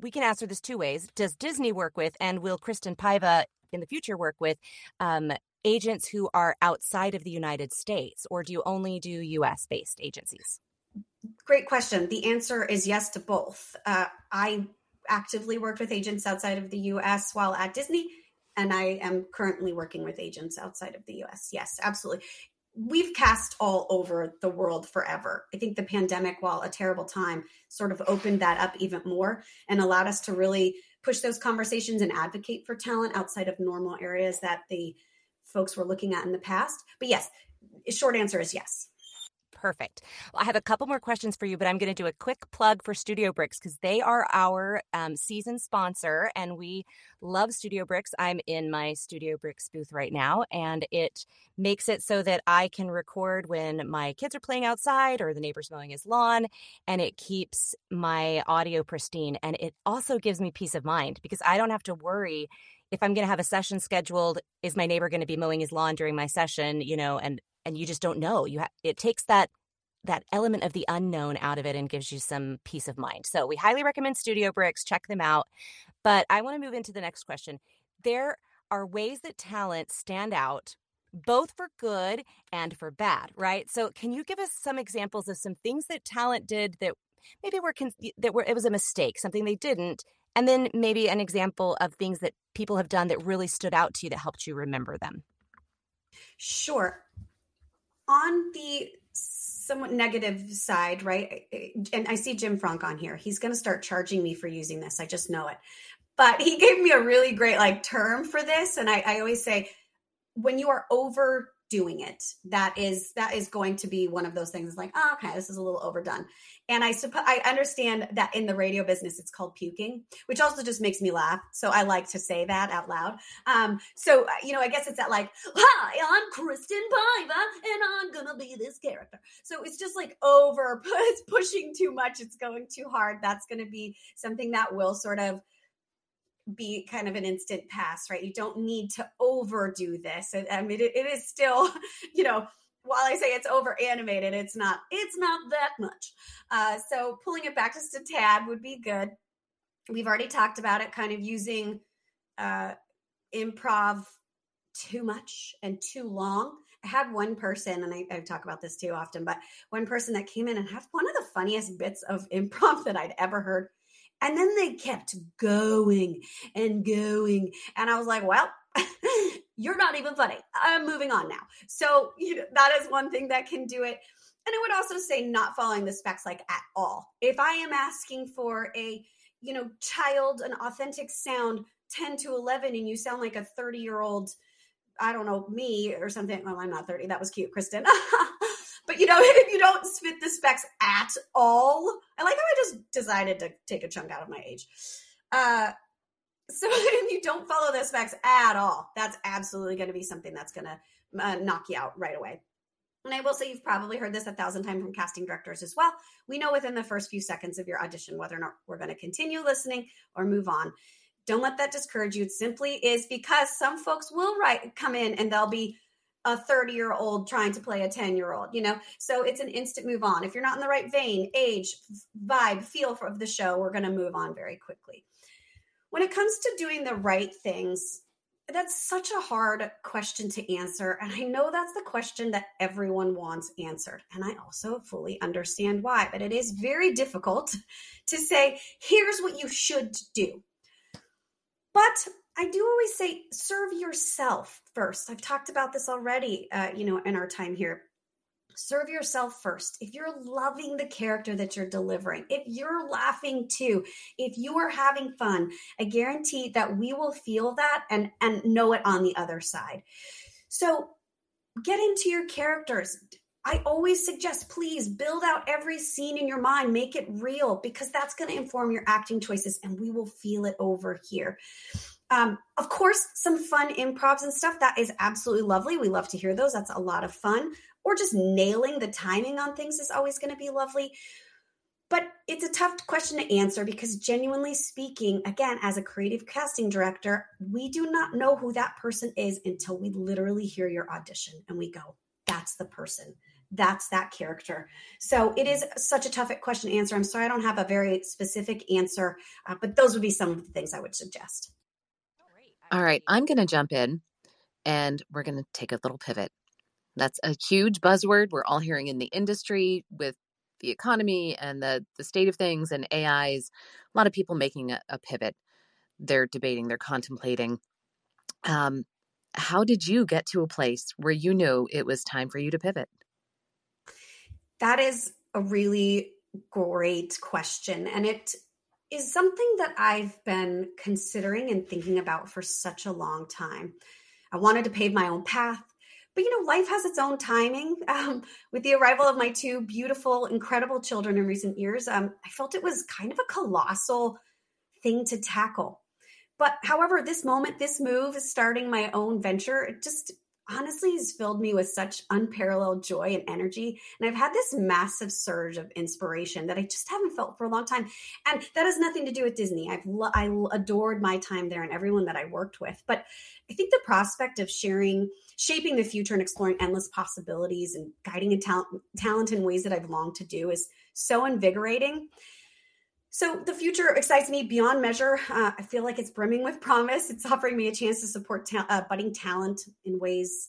we can answer this two ways. Does Disney work with, and will Kristin Paiva in the future work with um, agents who are outside of the United States, or do you only do US based agencies? Great question. The answer is yes to both. Uh, I actively worked with agents outside of the US while at Disney, and I am currently working with agents outside of the US. Yes, absolutely we've cast all over the world forever. I think the pandemic, while a terrible time, sort of opened that up even more and allowed us to really push those conversations and advocate for talent outside of normal areas that the folks were looking at in the past. But yes, short answer is yes. Perfect. Well, I have a couple more questions for you, but I'm going to do a quick plug for StudioBricks because they are our um, season sponsor and we love StudioBricks. I'm in my StudioBricks booth right now and it makes it so that I can record when my kids are playing outside or the neighbor's mowing his lawn and it keeps my audio pristine. And it also gives me peace of mind because I don't have to worry if I'm going to have a session scheduled, is my neighbor going to be mowing his lawn during my session? You know, and and you just don't know. You ha- it takes that that element of the unknown out of it and gives you some peace of mind. So we highly recommend StudioBricks. Check them out. But I want to move into the next question. There are ways that talent stand out both for good and for bad, right? So can you give us some examples of some things that talent did that maybe were that were it was a mistake, something they didn't, and then maybe an example of things that people have done that really stood out to you that helped you remember them? Sure. On the somewhat negative side, right? And I see Jim Frank on here. He's going to start charging me for using this. I just know it. But he gave me a really great like term for this, and I, I always say when you are over doing it. That is that is going to be one of those things. Like oh, okay this is a little overdone. And i suppose i understand that in the radio business it's called puking which also just makes me laugh. So i like to say that out loud. Um so uh, you know i guess it's that like hi i'm kristin paiva and i'm gonna be this character. So it's just like over (laughs) it's pushing too much. It's going too hard. That's gonna be something that will sort of be kind of an instant pass, right? You don't need to overdo this. I mean, it, it is still, (laughs) you know, while I say it's over animated, it's not. It's not that much. Uh, so pulling it back just a tad would be good. We've already talked about it, kind of using uh, improv too much and too long. I had one person, and I, I, talk about this too often, but one person that came in and had one of the funniest bits of (laughs) improv that I'd ever heard and then they kept going and going. And I was like, well, (laughs) you're not even funny. I'm moving on now. So, you know, that is one thing that can do it. And I would also say not following the specs like at all. If I am asking for a, you know, child, an authentic sound 10 to 11, and you sound like a 30 year old, I don't know, me or something. Well, I'm not 30. That was cute, Kristin. (laughs) But you know, (laughs) if you don't fit the specs at all, I like how I just decided to take a chunk out of my age. Uh, so (laughs) if you don't follow the specs at all, that's absolutely going to be something that's going to uh, knock you out right away. And I will say you've probably heard this a thousand times from casting directors as well. We know within the first few seconds of your audition whether or not we're going to continue listening or move on. Don't let that discourage you. It simply is because some folks will write come in and they'll be a 30 year old trying to play a 10 year old, you know? So it's an instant move on. If you're not in the right vein, age, vibe, feel of the show, we're going to move on very quickly. When it comes to doing the right things, that's such a hard question to answer. And I know that's the question that everyone wants answered. And I also fully understand why, but it is very difficult to say, here's what you should do. But I do always say serve yourself first. I've talked about this already, uh, you know, in our time here. Serve yourself first. If you're loving the character that you're delivering, if you're laughing too, if you are having fun, I guarantee that we will feel that and and know it on the other side. So get into your characters. I always suggest please build out every scene in your mind, make it real because that's going to inform your acting choices and we will feel it over here. Um, of course, some fun improvs and stuff that is absolutely lovely. We love to hear those. That's a lot of fun. Or just nailing the timing on things is always going to be lovely. But it's a tough question to answer because, genuinely speaking, again, as a creative casting director, we do not know who that person is until we literally hear your audition and we go, that's the person. That's that character. So it is such a tough question to answer. I'm sorry I don't have a very specific answer, uh, but those would be some of the things I would suggest. All right, I'm going to jump in and we're going to take a little pivot. That's a huge buzzword we're all hearing in the industry with the economy and the, the state of things and AIs. A lot of people making a, a pivot. They're debating, they're contemplating. Um, how did you get to a place where you knew it was time for you to pivot? That is a really great question. And it is something that I've been considering and thinking about for such a long time. I wanted to pave my own path, but you know, life has its own timing. (laughs) Um, with the arrival of my two beautiful, incredible children in recent years, um, I felt it was kind of a colossal thing to tackle. But however, this moment, this move, is starting my own venture, it just honestly has filled me with such unparalleled joy and energy. And I've had this massive surge of inspiration that I just haven't felt for a long time. And that has nothing to do with Disney. I've I adored my time there and everyone that I worked with. But I think the prospect of sharing, shaping the future and exploring endless possibilities and guiding a talent, talent in ways that I've longed to do is so invigorating. So the future excites me beyond measure. Uh, I feel like it's brimming with promise. It's offering me a chance to support ta- uh, budding talent in ways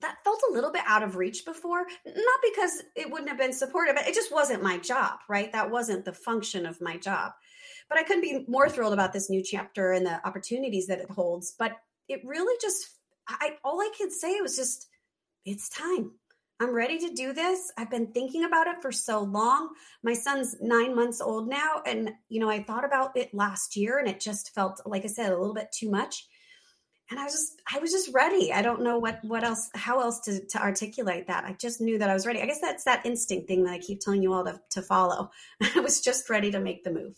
that felt a little bit out of reach before. Not because it wouldn't have been supportive, but it just wasn't my job, right? That wasn't the function of my job. But I couldn't be more thrilled about this new chapter and the opportunities that it holds. But it really just, I all I could say was just, it's time. I'm ready to do this. I've been thinking about it for so long. My son's nine months old now. And, you know, I thought about it last year and it just felt, like I said, a little bit too much. And I was just, I was just ready. I don't know what, what else, how else to, to articulate that. I just knew that I was ready. I guess that's that instinct thing that I keep telling you all to, to follow. (laughs) I was just ready to make the move.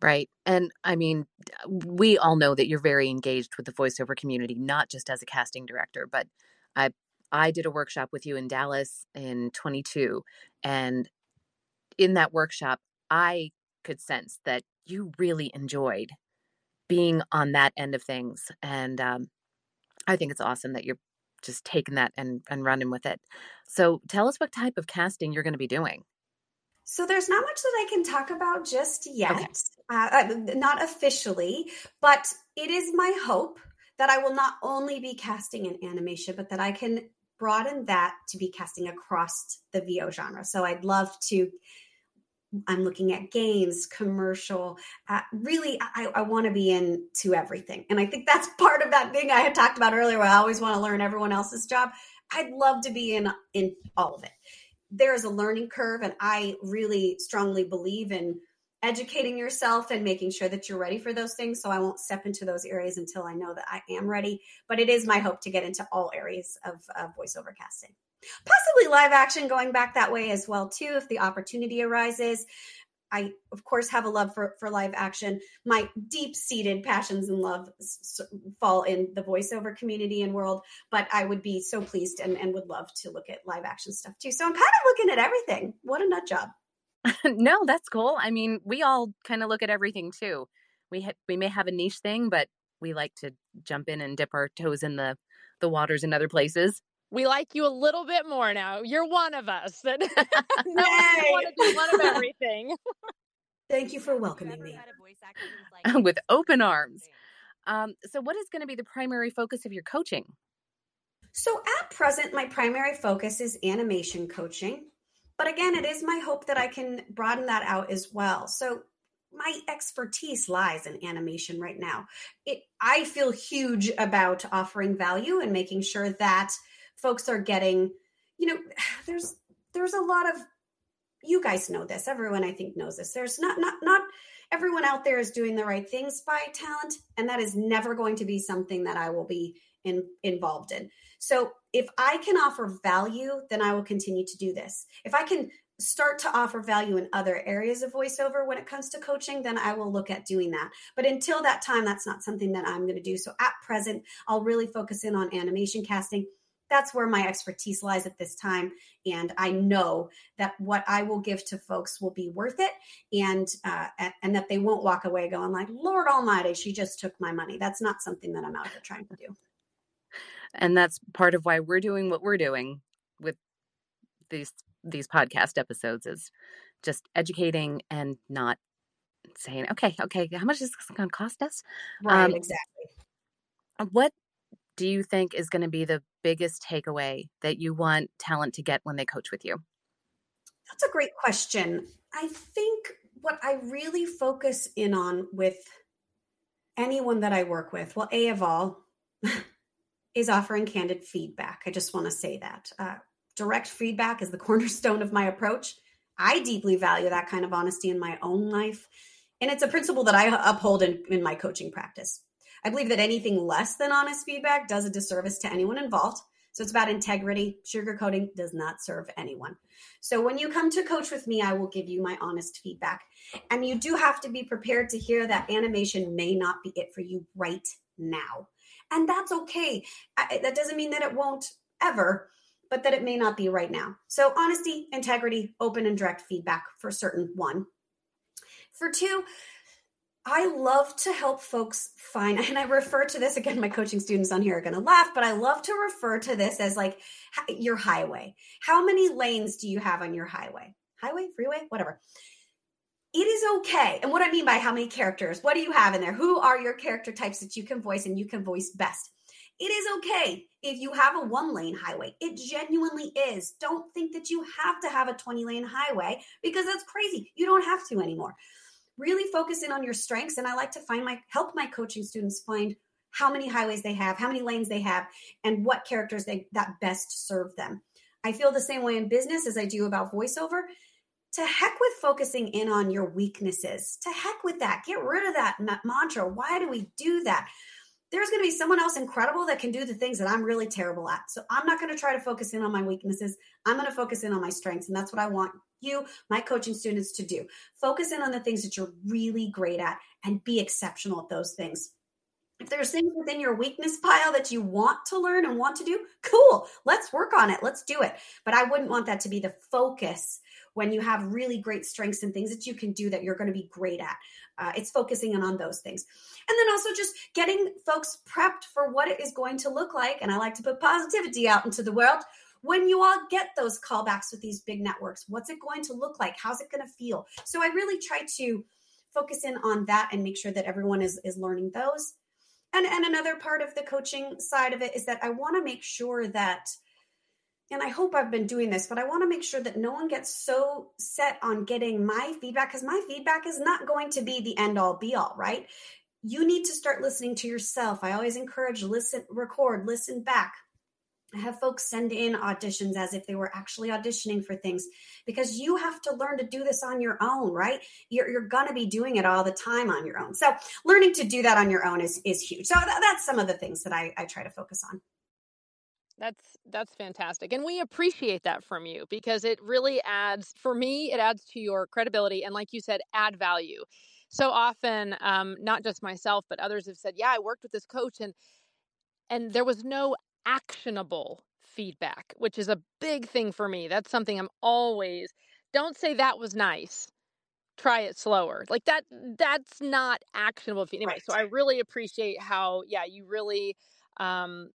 Right. And I mean, we all know that you're very engaged with the voiceover community, not just as a casting director, but I I did a workshop with you in Dallas in 22. And in that workshop, I could sense that you really enjoyed being on that end of things. And um, I think it's awesome that you're just taking that and, and running with it. So tell us what type of casting you're going to be doing. So there's not much that I can talk about just yet, okay. uh, uh not officially, but it is my hope that I will not only be casting in animation, but that I can broaden that to be casting across the VO genre. So I'd love to. I'm looking at games, commercial. Uh, really, I, I want to be into everything, and I think that's (laughs) part of that thing I had talked about earlier. Where I always want to learn everyone else's job. I'd love to be in in all of it. There is a learning curve, and I really strongly believe in educating yourself and making sure that you're ready for those things. So I won't step into those areas until I know that I am ready. But it is my hope to get into all areas of, of voiceover casting. Possibly live action going back that way as well too if the opportunity arises. I, of course, have a love for, for live action. My deep seated passions and love fall in the voiceover community and world, but I would be so pleased and, and would love to look at live action stuff too. So I'm kind of looking at everything. What a nut job. (laughs) no, that's cool. I mean, we all kind of look at everything too. We ha- we may have a niche thing, but we like to jump in and dip our toes in the the waters in other places. We like you a little bit more now. You're one of us (laughs) that (laughs) want to do one of everything. Thank you for welcoming me with open arms. Um, so, what is going to be the primary focus of your coaching? So, at present, my primary focus is animation coaching. But again, it is my hope that I can broaden that out as well. So my expertise lies in animation right now. It, I feel huge about offering value and making sure that folks are getting, you know, (sighs) there's there's a lot of you guys know this. Everyone I think knows this. There's not not not everyone out there is doing the right things by talent and that is never going to be something that I will be in, involved in. So if I can offer value, then I will continue to do this. If I can start to offer value in other areas of voiceover when it comes to coaching, then I will look at doing that. But until that time, that's not something that I'm going to do. So at present, I'll really focus in on animation casting. That's where my expertise lies at this time. And I know that what I will give to folks will be worth it and, uh, and that they won't walk away going like, Lord Almighty, she just took my money. That's not something that I'm out here trying to do and that's part of why we're doing what we're doing with these these podcast episodes is just educating and not saying okay okay how much is this going to cost us? Right um, exactly. what do you think is going to be the biggest takeaway that you want talent to get when they coach with you? That's a great question. I think what i really focus in on with anyone that i work with well a of all (laughs) is offering candid feedback. I just want to say that. Uh, direct feedback is the (laughs) cornerstone of my approach. I deeply value that kind of honesty in my own life. And it's a principle that I uphold in, in my coaching practice. I believe that anything less than honest feedback does a disservice to anyone involved. So it's about integrity. Sugarcoating does not serve anyone. So when you come to coach with me, I will give you my honest feedback. And you do have to be prepared to hear that animation may not be it for you right now. And that's okay. I, that doesn't mean that it won't ever, but that it may not be right now. So, honesty, integrity, open and direct feedback for certain one. For two, I love to help folks find, (laughs) and I refer to this again, my coaching students on here are going to laugh, but I love to refer to this as like your highway. How many lanes do you have on your highway? Highway, freeway, whatever. It is okay. And what I mean by how many characters, what do you have in there? Who are your character types that you can voice and you can voice best? It is okay if you have a one lane highway. It genuinely is. Don't think that you have to have a 20 lane highway because that's crazy. You don't have to anymore really focus in on your strengths and i like to find my help my coaching students find how many highways they have how many lanes they have and what characters they that best serve them i feel the same way in business as i do about voiceover to heck with focusing in on your weaknesses to heck with that get rid of that mantra why do we do that there's going to be someone else incredible that can do the things that I'm really terrible at. So I'm not going to try to focus in on my weaknesses. I'm going to focus in on my strengths. And that's what I want you, my coaching students, to do. Focus in on the things that you're really great at and be exceptional at those things. If there's things within your weakness pile that you want to learn and want to do, cool. Let's work on it. Let's do it. But I wouldn't want that to be the focus when you have really great strengths and things that you can do that you're going to be great at. Uh, it's focusing in on those things. And then also just getting folks prepped for what it is going to look like. And I like to put positivity out into the world when you all get those callbacks with these big networks what's it going to look like how's it going to feel so i really try to focus in on that and make sure that everyone is is learning those and and another part of the coaching side of it is that i want to make sure that and i hope i've been doing this but i want to make sure that no one gets so set on getting my feedback because my feedback is not going to be the end all be all right you need to start listening to yourself i always encourage listen record listen back I have folks send in auditions as if they were actually auditioning for things because you have to learn to do this on your own, right? You're, you're going to be doing it all the time on your own. So learning to do that on your own is, is huge. So th- that's some of the things that I, I try to focus on. That's that's fantastic. And we appreciate that from you because it really adds for me, it adds to your credibility and like you said, add value. So often, um, not just myself, but others have said, Yeah, I worked with this coach and and there was no actionable feedback, which is a big thing for me. That's something I'm always don't say that was nice. Try it slower. Like that that's not actionable anyway. Right. So I really appreciate how yeah, you really um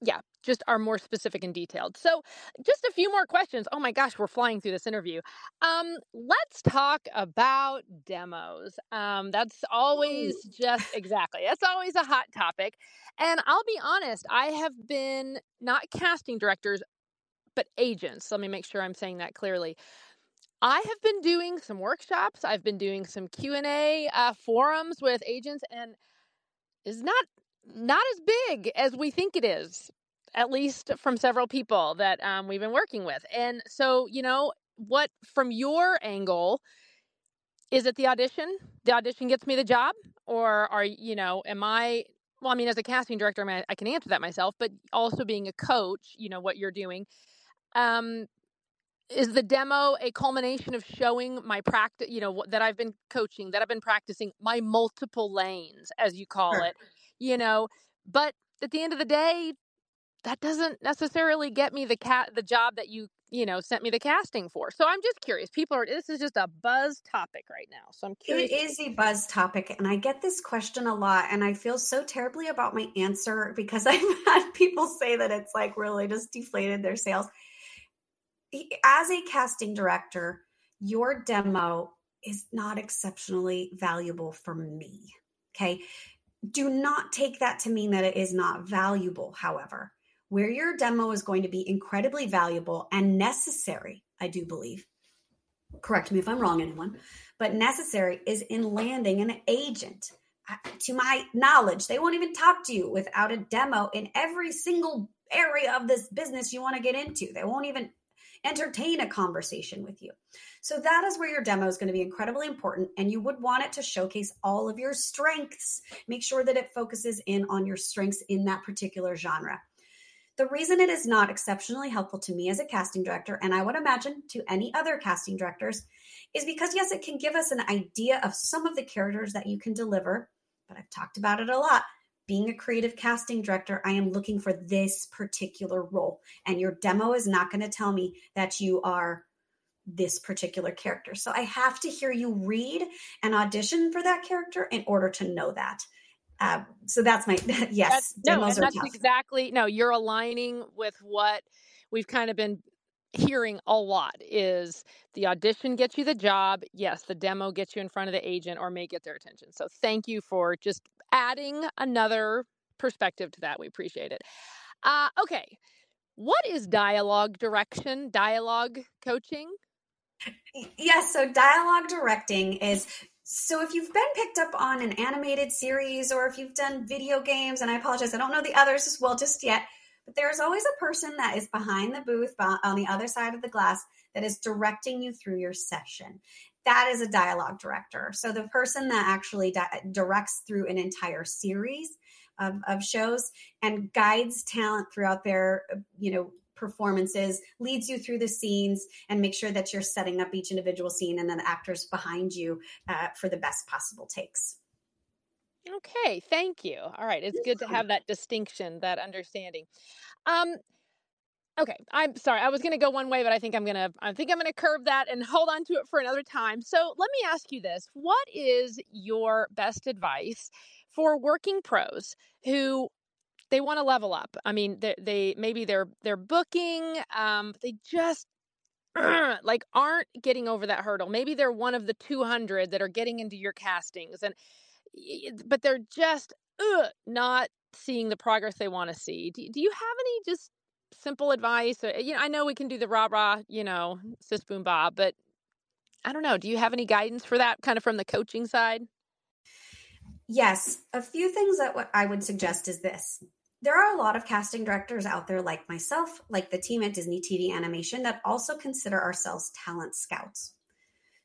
yeah, just are more specific and detailed. So, just a few more questions. Oh my gosh, we're flying through this interview. Um, let's talk about demos. Um, that's always just exactly. That's always a hot topic. And I'll be honest, I have been not casting directors, but agents. Let me make sure I'm saying that clearly. I have been doing some workshops. I've been doing some Q and A uh, forums with agents, and is not not as big as we think it is, at least from several people that um, we've been working with. And so, you know, what from your angle is it the audition? The audition gets me the job, or are you know, am I? Well, I mean, as a casting director, I, mean, I can answer that myself, but also being a coach, you know what you're doing. Um, is the demo a culmination of showing my practice you know that i've been coaching that i've been practicing my multiple lanes as you call it you know but at the end of the day that doesn't necessarily get me the cat the job that you you know sent me the casting for. So i'm just curious people are this is just a buzz topic right now so i'm curious it is a buzz topic and i get this question a lot and i feel so terribly about my answer because (laughs) i've had people say that it's like really just deflated their sales. As a casting director your demo is not exceptionally valuable for me okay do not take that to mean that it is not valuable, however. Where your demo is going to be incredibly valuable and necessary, I do believe. Correct me if I'm wrong, anyone, but necessary is in landing an agent. To my knowledge, they won't even talk to you without a demo in every single area of this business you want to get into. They won't even entertain a conversation with you. So that is where your demo is going to be incredibly important and you would want it to showcase all of your strengths. Make sure that it focuses in on your strengths in that particular genre. The reason it is not exceptionally helpful to me as a casting director, and I would imagine to any other casting directors, is because yes, it can give us an idea of some of the characters that you can deliver, but I've talked about it a lot. Being a creative casting director, I am looking for this particular role. And your demo is not going to tell me that you are this particular character. So I have to hear you read and audition for that character in order to know that. Uh, so that's my (laughs) yes. That's, no, and that's tough. exactly no. You're aligning with what we've kind of been hearing a lot is the audition gets you the job yes the demo gets you in front of the agent or may get their attention so thank you for just adding another perspective to that we appreciate it uh, okay what is dialogue direction dialogue coaching yes so dialogue directing is so if you've been picked up on an animated series or if you've done video games and i apologize i don't know the others as well just yet but there's always a person that is behind the booth on the other side of the glass that is directing you through your session. That is a dialogue director. So the person that actually di- directs through an entire series of, of shows and guides talent throughout their, you know, performances, leads you through the scenes, and make sure that you're setting up each individual scene and then the actors behind you uh, for the best possible takes. Okay, thank you. All right, it's good to have that distinction, that understanding. Um okay, I'm sorry. I was going to go one way, but I think I'm going to I think I'm going to curve that and hold on to it for another time. So, let me ask you this. What is your best advice for working pros who they want to level up? I mean, they, they maybe they're they're booking um they just (clears throat) like aren't getting over that hurdle. Maybe they're one of the 200 that are getting into your castings and but they're just ugh, not seeing the progress they want to see. Do, do you have any just simple advice? Uh, you know, I know we can do the rah rah, you know, sis boom bob, but I don't know. Do you have any guidance for that, kind of from the coaching side? Yes, a few things that I would suggest is this. There are a lot of casting directors out there, like myself, like the team at Disney TV Animation, that also consider ourselves talent scouts.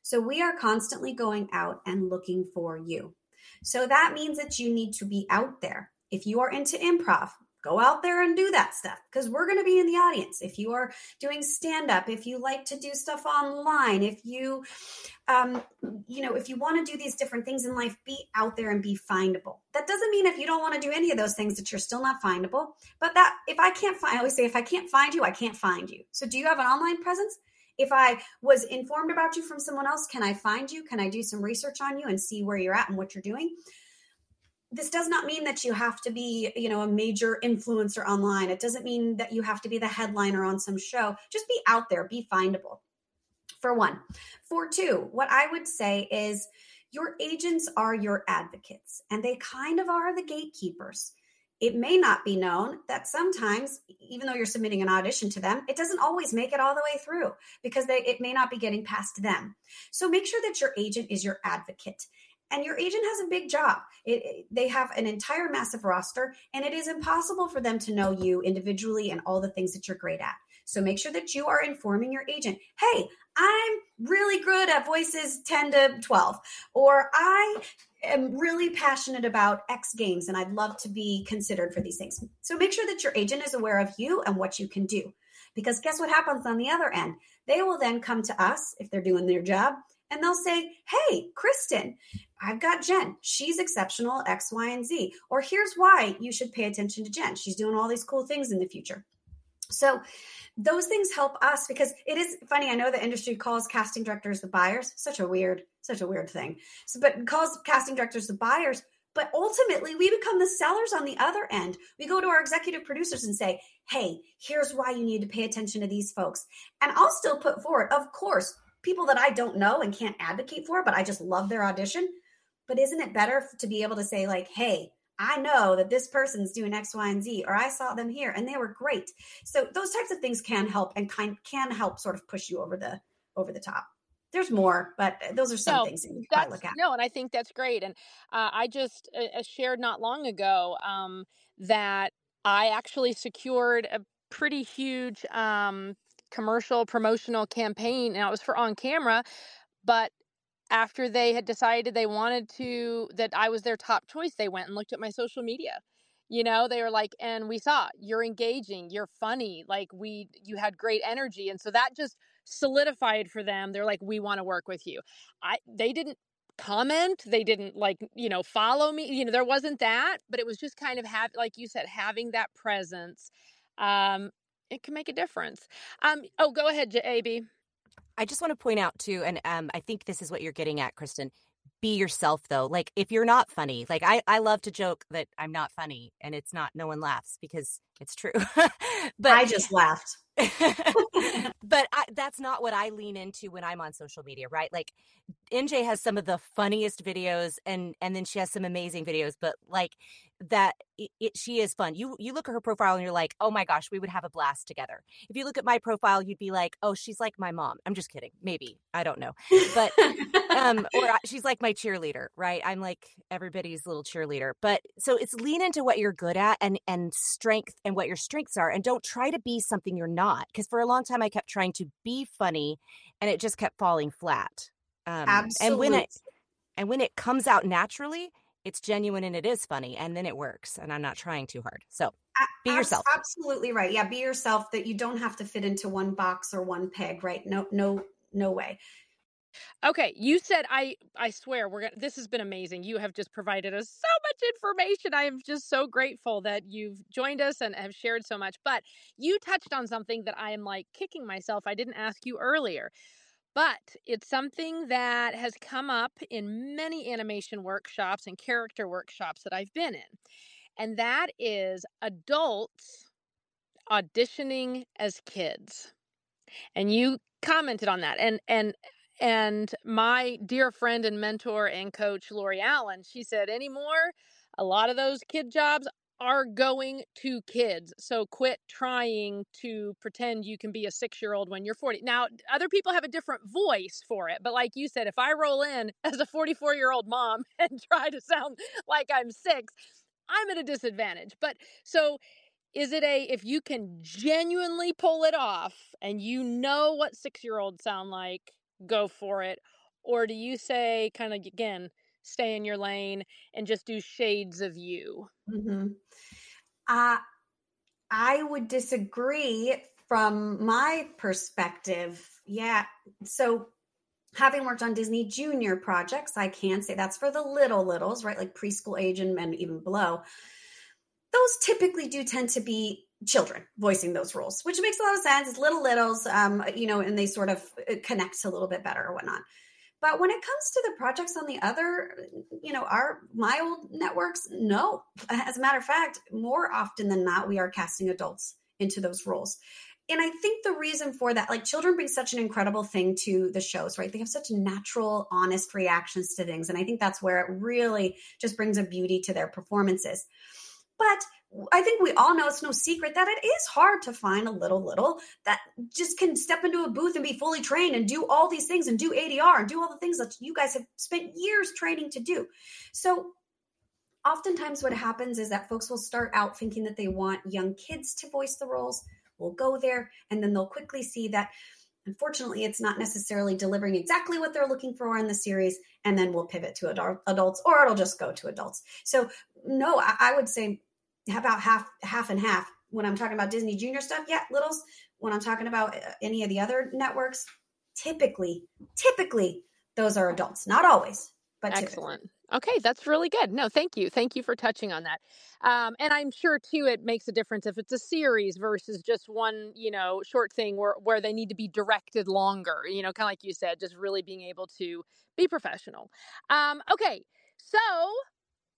So we are constantly going out and looking for you. So that means that you need to be out there. If you are into improv, go out there and do that stuff because we're going to be in the audience. If you are doing stand up, if you like to do stuff online, if you, um, you know, if you want to do these different things in life, be out there and be findable. That doesn't mean if you don't want to do any of those things that you're still not findable. But that if I can't find, I always say, if I can't find you, I can't find you. So do you have an online presence? if I was informed about you from someone else, can I find you? Can I do some research on you and see where you're at and what you're doing? This does not mean that you have to be, you know, a major influencer online. It doesn't mean that you have to be the headliner on some show. Just be out there, be findable. For one. For two, what I would say is your agents are your advocates and they kind of are the gatekeepers it may not be known that sometimes even though you're submitting an audition to them it doesn't always make it all the way through because they, it may not be getting past them so make sure that your agent is your advocate and your agent has a big job it, it, they have an entire massive roster and it is impossible for them to know you individually and all the things that you're great at so make sure that you are informing your agent hey i'm really good at voices 10 to 12 or i am really passionate about X games and I'd love to be considered for these things. So make sure that your agent is aware of you and what you can do. Because guess what happens on the other end? They will then come to us if they're doing their job and they'll say, Hey, Kristin, I've got Jen. She's exceptional X, Y, and Z. Or here's why you should pay attention to Jen. She's doing all these cool things in the future. So those things help us because it is funny. I know the industry calls casting directors the buyers. Such a weird, such a weird thing. So, but calls casting directors the buyers. But ultimately, we become the sellers on the other end. We go to our executive producers and say, hey, here's why you need to pay attention to these folks. And I'll still put forward, of course, people that I don't know and can't advocate for, but I just love their audition. But isn't it better to be able to say, like, hey, I know that this person's doing X, Y, and Z, or I saw them here and they were great. So those types of things can help and kind can help sort of push you over the over the top. There's more, but those are some no, things that you can look at. No, and I think that's great. And uh, I just uh, uh, shared not long ago um, that I actually secured a pretty huge um, commercial promotional campaign, and it was for on camera, but after they had decided they wanted to that I was their top choice, they went and looked at my social media. You know, they were like, and we saw you're engaging, you're funny, like we you had great energy. And so that just solidified for them. They're like, we want to work with you. I they didn't comment they didn't like you know follow me you know there wasn't that but it was just kind of have like you said having that presence um it can make a difference um oh go ahead ab i just want to point out too and um i think this is what you're getting at kristin be yourself though. Like if you're not funny like i i love to joke that i'm not funny and it's not no one laughs because it's true. (laughs) But i just laughed. (laughs) but I, that's not what I lean into when I'm on social media, right? Like NJ has some of the funniest videos and and then she has some amazing videos, but like that it, it, she is fun. You you look at her profile and you're like, "Oh my gosh, we would have a blast together." If you look at my profile, you'd be like, "Oh, she's like my mom." I'm just kidding. Maybe. I don't know. But (laughs) um or she's like my cheerleader, right? I'm like everybody's little cheerleader. But so it's lean into what you're good at and and strength and what your strengths are and don't try to be something you're not because for a long time I kept trying to be funny and it just kept falling flat. Um, Absolutely. And when it and when it comes out naturally, it's genuine and it is funny, and then it works. And I'm not trying too hard. So be yourself. Absolutely right. Yeah, be yourself. That you don't have to fit into one box or one peg. Right? No, no, no way. Okay, you said I I swear we're gonna this has been amazing. You have just provided us so much information. I am just so grateful that you've joined us and have shared so much. But you touched on something that I am like kicking myself. I didn't ask you earlier. But it's something that has come up in many animation workshops and character workshops that I've been in. And that is adults auditioning as kids. And you commented on that. And and and my dear friend and mentor and coach Lori Alan, she said anymore a lot of those kid jobs are going to kids. So quit trying to pretend you can be a six year old when you're 40. Now, other people have a different voice for it. But like you said, if I roll in (laughs) as a 44 year old mom (laughs) and try to sound like I'm six, I'm at a disadvantage. But so is it a, if you can genuinely pull it off and you know what six year olds sound like, go for it? Or do you say, kind of again, stay in your lane and just do shades of you? Mm-hmm. Uh, I would disagree from my perspective. Yeah. So, having worked on Disney Junior projects, I can say that's for the little littles, right? Like preschool age and, and even below. Those typically do tend to be children voicing those roles, which makes a lot of sense. It's little littles, um, you know, and they sort of uh, connect a little bit better or whatnot. But when it comes to the projects on the other, you know, our my old networks, no. (laughs) As a matter of fact, more often than not, we are casting adults into those roles. And I think the reason for that, like children bring such an incredible thing to the shows, right? They have such natural, honest reactions to things. And I think that's where it really just brings a beauty to their performances. But I think we all know it's no secret that it is hard to find a little little that just can step into a booth and be fully trained and do all these things and do ADR and do all the things that you guys have spent years training to do. So oftentimes what happens is that folks will start out thinking that they want young kids to voice the roles. We'll go there and then they'll quickly see that unfortunately it's not necessarily delivering exactly what they're looking for in the series and then we'll pivot to adult, adults or it'll just go to adults. So no, I, I would say about half half and half when i'm talking about disney junior stuff yeah littles when i'm talking about uh, any of the other networks typically typically those are adults not always but excellent typically. Okay that's really good no thank you thank you for touching on that um, and i'm sure too it makes a difference if it's a series versus just one you know short thing where, where they need to be directed longer you know kind of like you said just really being able to be professional um, okay so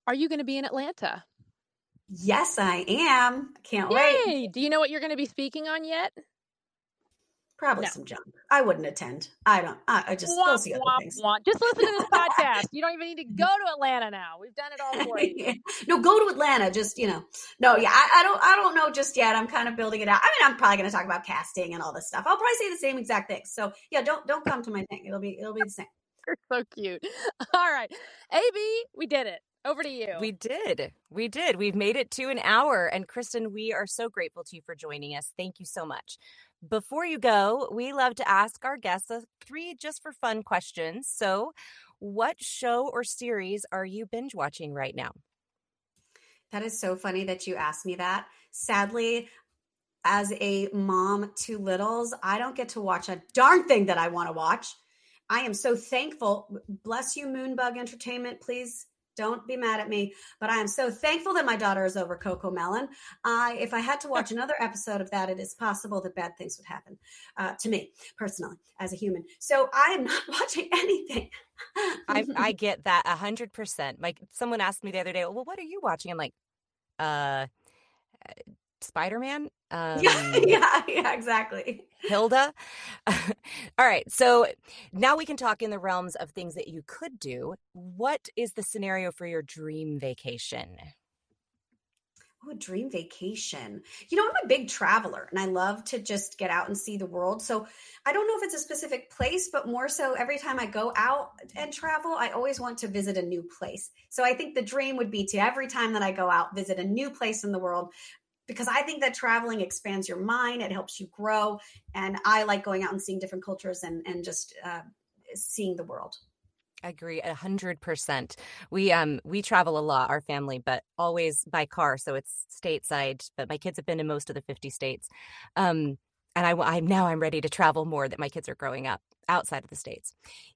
are you going to be in atlanta Yes, I am. Can't Yay! wait. Do you know what you're going to be speaking on yet? Probably no. some junk. I wouldn't attend. I don't. I, I just womp, go see other womp, things. Womp. Just listen to this (laughs) podcast. You don't even need to go (laughs) to Atlanta now. We've done it all (laughs) for you. no, go to Atlanta. Just you know. No, yeah. I, I, don't. I don't know just yet. I'm kind of building it out. I mean, I'm probably going to talk about casting and all this stuff. I'll probably say the same exact thing. So yeah, don't don't come to my thing. It'll be it'll be the same. You're so cute. All right, AB, we did it. Over to you. We did. We did. We've made it to an hour. And Kristin, we are so grateful to you for joining us. Thank you so much. Before you go, we love to ask our guests three just for fun questions. So, what show or series are you binge watching right now? That is so funny that you asked me that. Sadly, as a mom to littles, I don't get to watch a darn thing that I want to watch I am so thankful. Bless you, Moonbug Entertainment. Please don't be mad at me, but I am so thankful that my daughter is over CoComelon. I, if I had to watch another episode of that, it is possible that bad things would happen uh, to me personally as a human. So I am not (laughs) watching anything. I, I (laughs) get that a hundred percent. Like someone asked me the other day, "Well, what are you watching?" I'm like, uh, Spider Man. (laughs) Um, yeah, yeah, yeah, exactly. Hilda. (laughs) All right. So now we can talk in the realms of things that you could do. What is the scenario for your dream vacation? Oh, dream vacation. You know, I'm a big traveler and I love to just get out and see the world. So I don't know if it's a specific place, but more so every time I go out and travel, I always want to visit a new place. So I think the dream would be to every time that I go out, visit a new place in the world because I think that traveling expands your mind, it helps you grow. And I like going out and seeing different cultures and, and just uh, seeing the world. I agree a hundred percent. We um we travel a lot, our family, but always by car, so it's stateside. But my kids have been to most of the fifty states, um, and I I'm now I'm ready to travel more. That my kids are growing up outside of the states.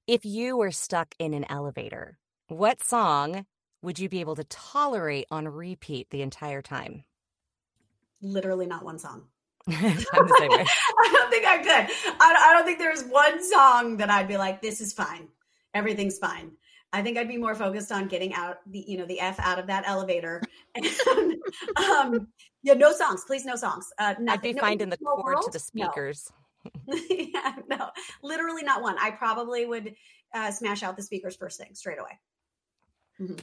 If you were stuck in an elevator, what song would you be able to tolerate on repeat the entire time? Literally not one song. (laughs) (laughs) I don't think I could. I, I don't think there's one song that I'd be like, this is fine. Everything's fine. I think I'd be more focused on getting out the, you know, the F out of that elevator. (laughs) And, um, yeah, no songs, please, no songs. Uh. I'd be no, finding the cord world? to the speakers. No. yeah, no, literally not one. I probably would uh, smash out the speakers first thing straight away. Mm-hmm.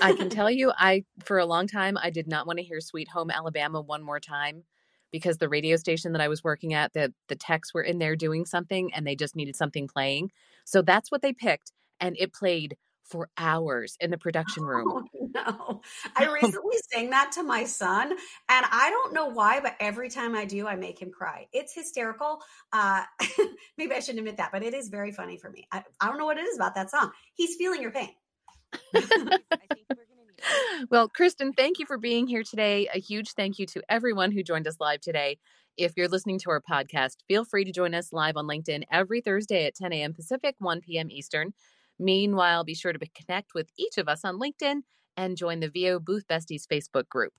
I can (laughs) tell you, I for a long time I did not want to hear "Sweet Home Alabama" one more time because the radio station that I was working at, the the techs were in there doing something and they just needed something playing. So that's what they picked, and it played for hours in the (laughs) production room. Oh, no, I (laughs) recently sang that to my son, and I don't know why, but every time I do, I make him cry. It's hysterical. Uh, maybe I shouldn't admit that, but it is very funny for me. I, I don't know what it is about that song. He's feeling your pain. (laughs) well, Kristin, thank you for being here today. A huge thank you to everyone who joined us live today. If you're listening to our podcast, feel free to join us live on LinkedIn every Thursday at 10 a.m. Pacific, 1 p.m. Eastern. Meanwhile, be sure to connect with each of us on LinkedIn and join the VO Booth Besties Facebook group.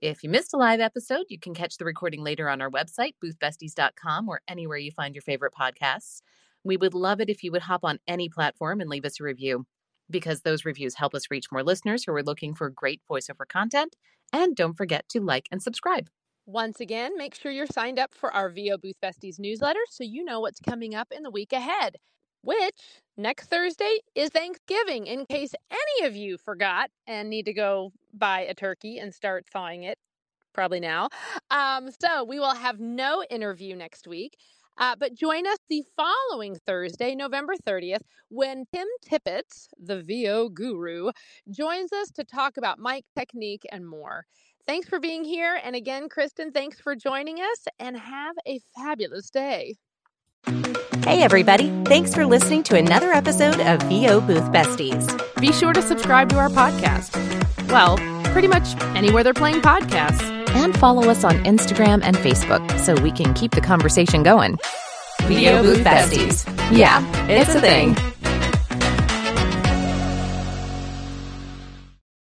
If you missed a live episode, you can catch the recording later on our website, boothbesties.com, or anywhere you find your favorite podcasts. We would love it if you would hop on any platform and leave us a review because those reviews help us reach more listeners who are looking for great voiceover content. And don't forget to like and subscribe. Once again, make sure you're signed up for our VO Booth Besties newsletter so you know what's coming up in the week ahead, which next Thursday is Thanksgiving, in case any of you forgot and need to go buy a turkey and start thawing it, probably now. Um, so we will have no interview next week. Uh, but join us the following Thursday, November 30th, when Tim Tippett, the VO guru, joins us to talk about mic technique and more. Thanks for being here. And again, Kristin, thanks for joining us and have a fabulous day. Hey, everybody. Thanks for listening to another episode of VO Booth Besties. Be sure to subscribe to our podcast. Well, pretty much anywhere they're playing podcasts and follow us on Instagram and Facebook so we can keep the conversation going. VO Booth Besties. Yeah, it's a thing.